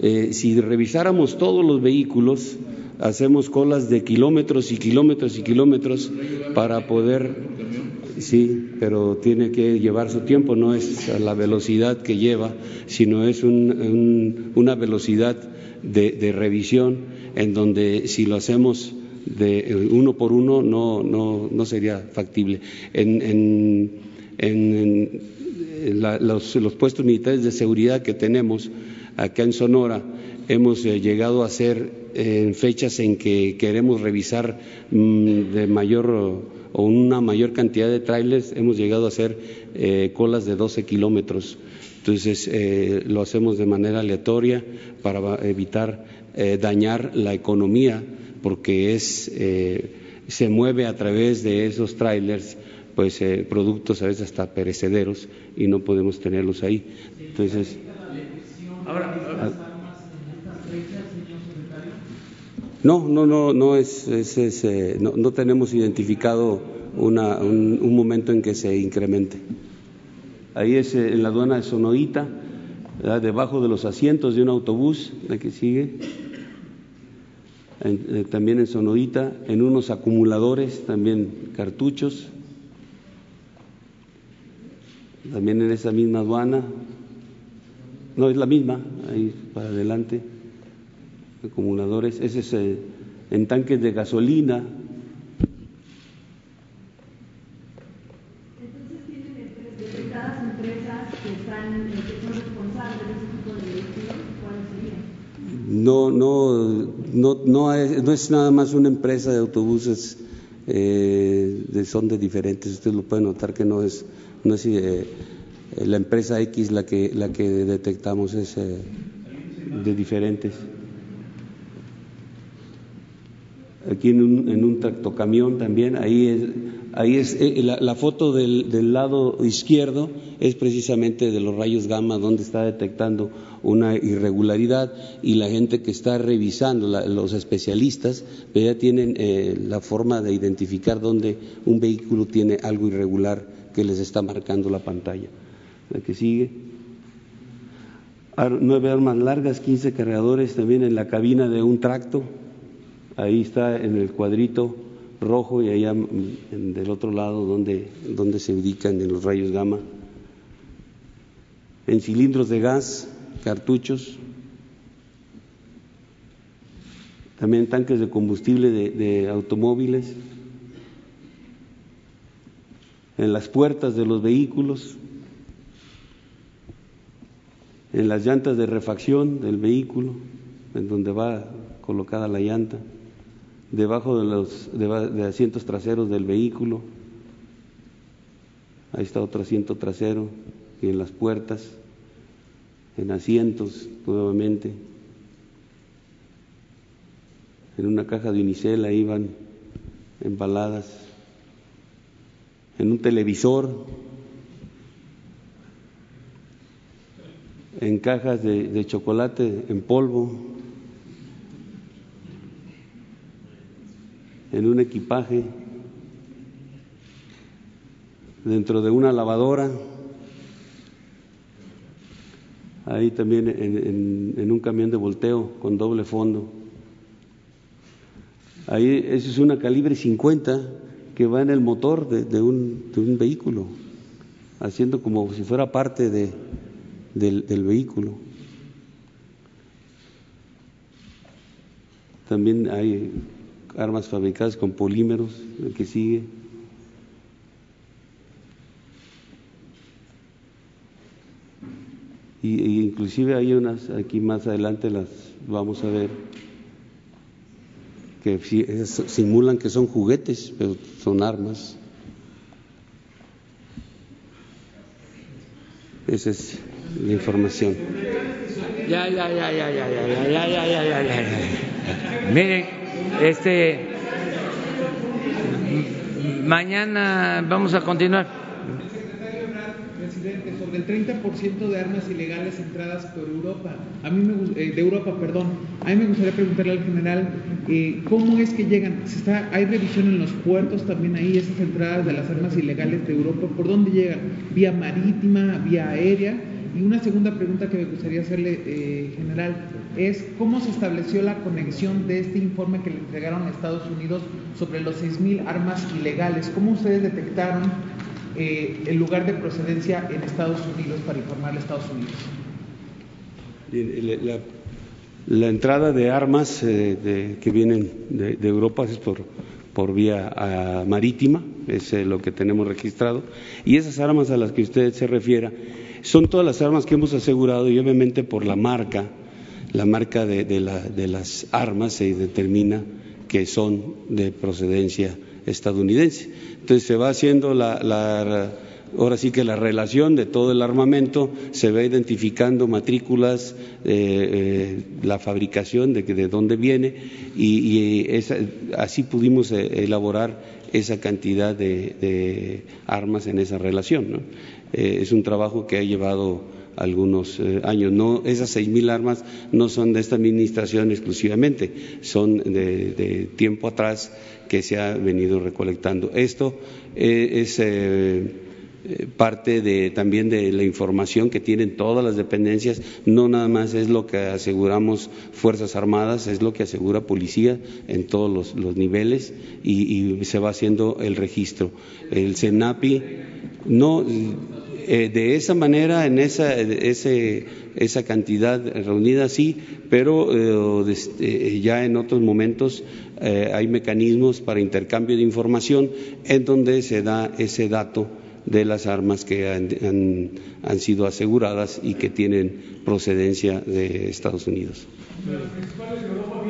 C: Eh, si revisáramos todos los vehículos, hacemos colas de kilómetros y kilómetros y kilómetros para poder. Sí, pero tiene que llevar su tiempo, no es la velocidad que lleva, sino es una velocidad de, revisión en donde si lo hacemos de uno por uno no, no, no sería factible. en en, los, puestos militares de seguridad que tenemos acá en Sonora, hemos eh, llegado a hacer en fechas en que queremos revisar mm, de mayor o una mayor cantidad de trailers, hemos llegado a hacer eh, colas de 12 kilómetros. Entonces, eh, lo hacemos de manera aleatoria para evitar dañar la economía, porque es, se mueve a través de esos trailers pues eh, productos a veces hasta perecederos y no podemos tenerlos ahí. Entonces, ah. No, no, no, no es, es, eh, no, no, tenemos identificado una, un, momento en que se incremente. ahí es eh, en la aduana de Sonoita, debajo de los asientos de un autobús, la que sigue, eh, también en Sonoita, en unos acumuladores, también cartuchos, también en esa misma aduana, no es la misma, ahí para adelante, acumuladores, ese es eh, en tanques de gasolina, no, no, no, no, es, no es nada más una empresa de autobuses, eh, de, son de diferentes. Usted lo puede notar que no es, no es eh, la empresa X la que, la que detectamos, es eh, de diferentes. Aquí en un, en un tractocamión también, ahí es, ahí es la, la, foto del, del lado izquierdo es precisamente de los rayos gamma donde está detectando una irregularidad y la gente que está revisando, los especialistas, pues ya tienen eh, la forma de identificar dónde un vehículo tiene algo irregular que les está marcando la pantalla. La que sigue. Nueve armas largas, quince cargadores también en la cabina de un tracto. Ahí está en el cuadrito rojo y allá del otro lado donde, donde se ubican en los rayos gamma. En cilindros de gas, cartuchos, también tanques de combustible de, automóviles, en las puertas de los vehículos, en las llantas de refacción del vehículo, en donde va colocada la llanta, debajo de los de asientos traseros del vehículo, ahí está otro asiento trasero, y en las puertas en asientos nuevamente. En una caja de unicel van embaladas. En un televisor. En cajas de chocolate en polvo. En un equipaje. Dentro de una lavadora ahí también en, un camión de volteo con doble fondo. Ahí eso es una calibre 50 que va en el motor de, un, de un, vehículo, haciendo como si fuera parte de, del, del vehículo. También hay armas fabricadas con polímeros, el que sigue. y, inclusive hay unas aquí más adelante las vamos a ver que simulan que son juguetes pero son armas esa es la información
A: ya ya ya ya ya ya ya ya ya ya ya ya miren este mañana vamos a continuar
K: del 30% de armas ilegales entradas por Europa. A mí me, eh, de Europa, perdón. A mí me gustaría preguntarle al general eh, cómo es que llegan. ¿Se está, ¿Hay revisión en los puertos también ahí, esas entradas de las armas ilegales de Europa? ¿Por dónde llegan? ¿Vía marítima, vía aérea? Y una segunda pregunta que me gustaría hacerle, eh, general, es cómo se estableció la conexión de este informe que le entregaron a Estados Unidos sobre los 6.000 armas ilegales. ¿Cómo ustedes detectaron eh, el lugar de procedencia en Estados Unidos para informarle a Estados Unidos.
C: La, entrada de armas eh, que vienen de, Europa es por, por vía ah, marítima, es eh, lo que tenemos registrado, y esas armas a las que usted se refiera son todas las armas que hemos asegurado y obviamente por la marca, la marca de, de las armas se determina que son de procedencia estadounidense. Entonces se va haciendo la, ahora sí que la relación de todo el armamento, se va identificando matrículas, eh, eh, la fabricación de, de dónde viene y, así pudimos eh, elaborar esa cantidad de, armas en esa relación. Es un trabajo que ha llevado algunos años. No, esas seis mil armas no son de esta administración exclusivamente, son de tiempo atrás que se ha venido recolectando. Esto eh, es eh, eh, parte de, también de la información que tienen todas las dependencias, no nada más es lo que aseguramos Fuerzas Armadas, es lo que asegura Policía en todos los, niveles y, se va haciendo el registro. El CENAPI no eh, de esa manera, en esa, ese, esa cantidad reunida, sí, pero eh, ya en otros momentos hay mecanismos para intercambio de información en donde se da ese dato de las armas que han, sido aseguradas y que tienen procedencia de Estados Unidos.
A: ¿Los principales Europa?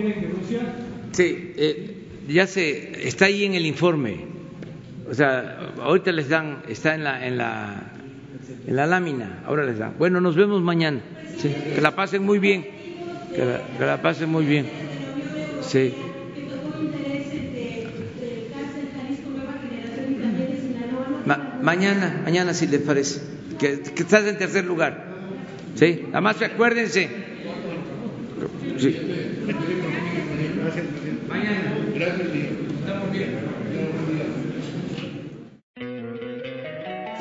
A: Sí, eh, ya se está ahí en el informe. O sea, ahorita les dan, está en la, en la, en la lámina, ahora les dan. Bueno, nos vemos mañana. que la pasen muy bien. Que la, pasen muy bien. Sí. mañana, mañana si les parece, que, estás en tercer lugar. ¿Sí? Además, acuérdense. Sí. Mañana.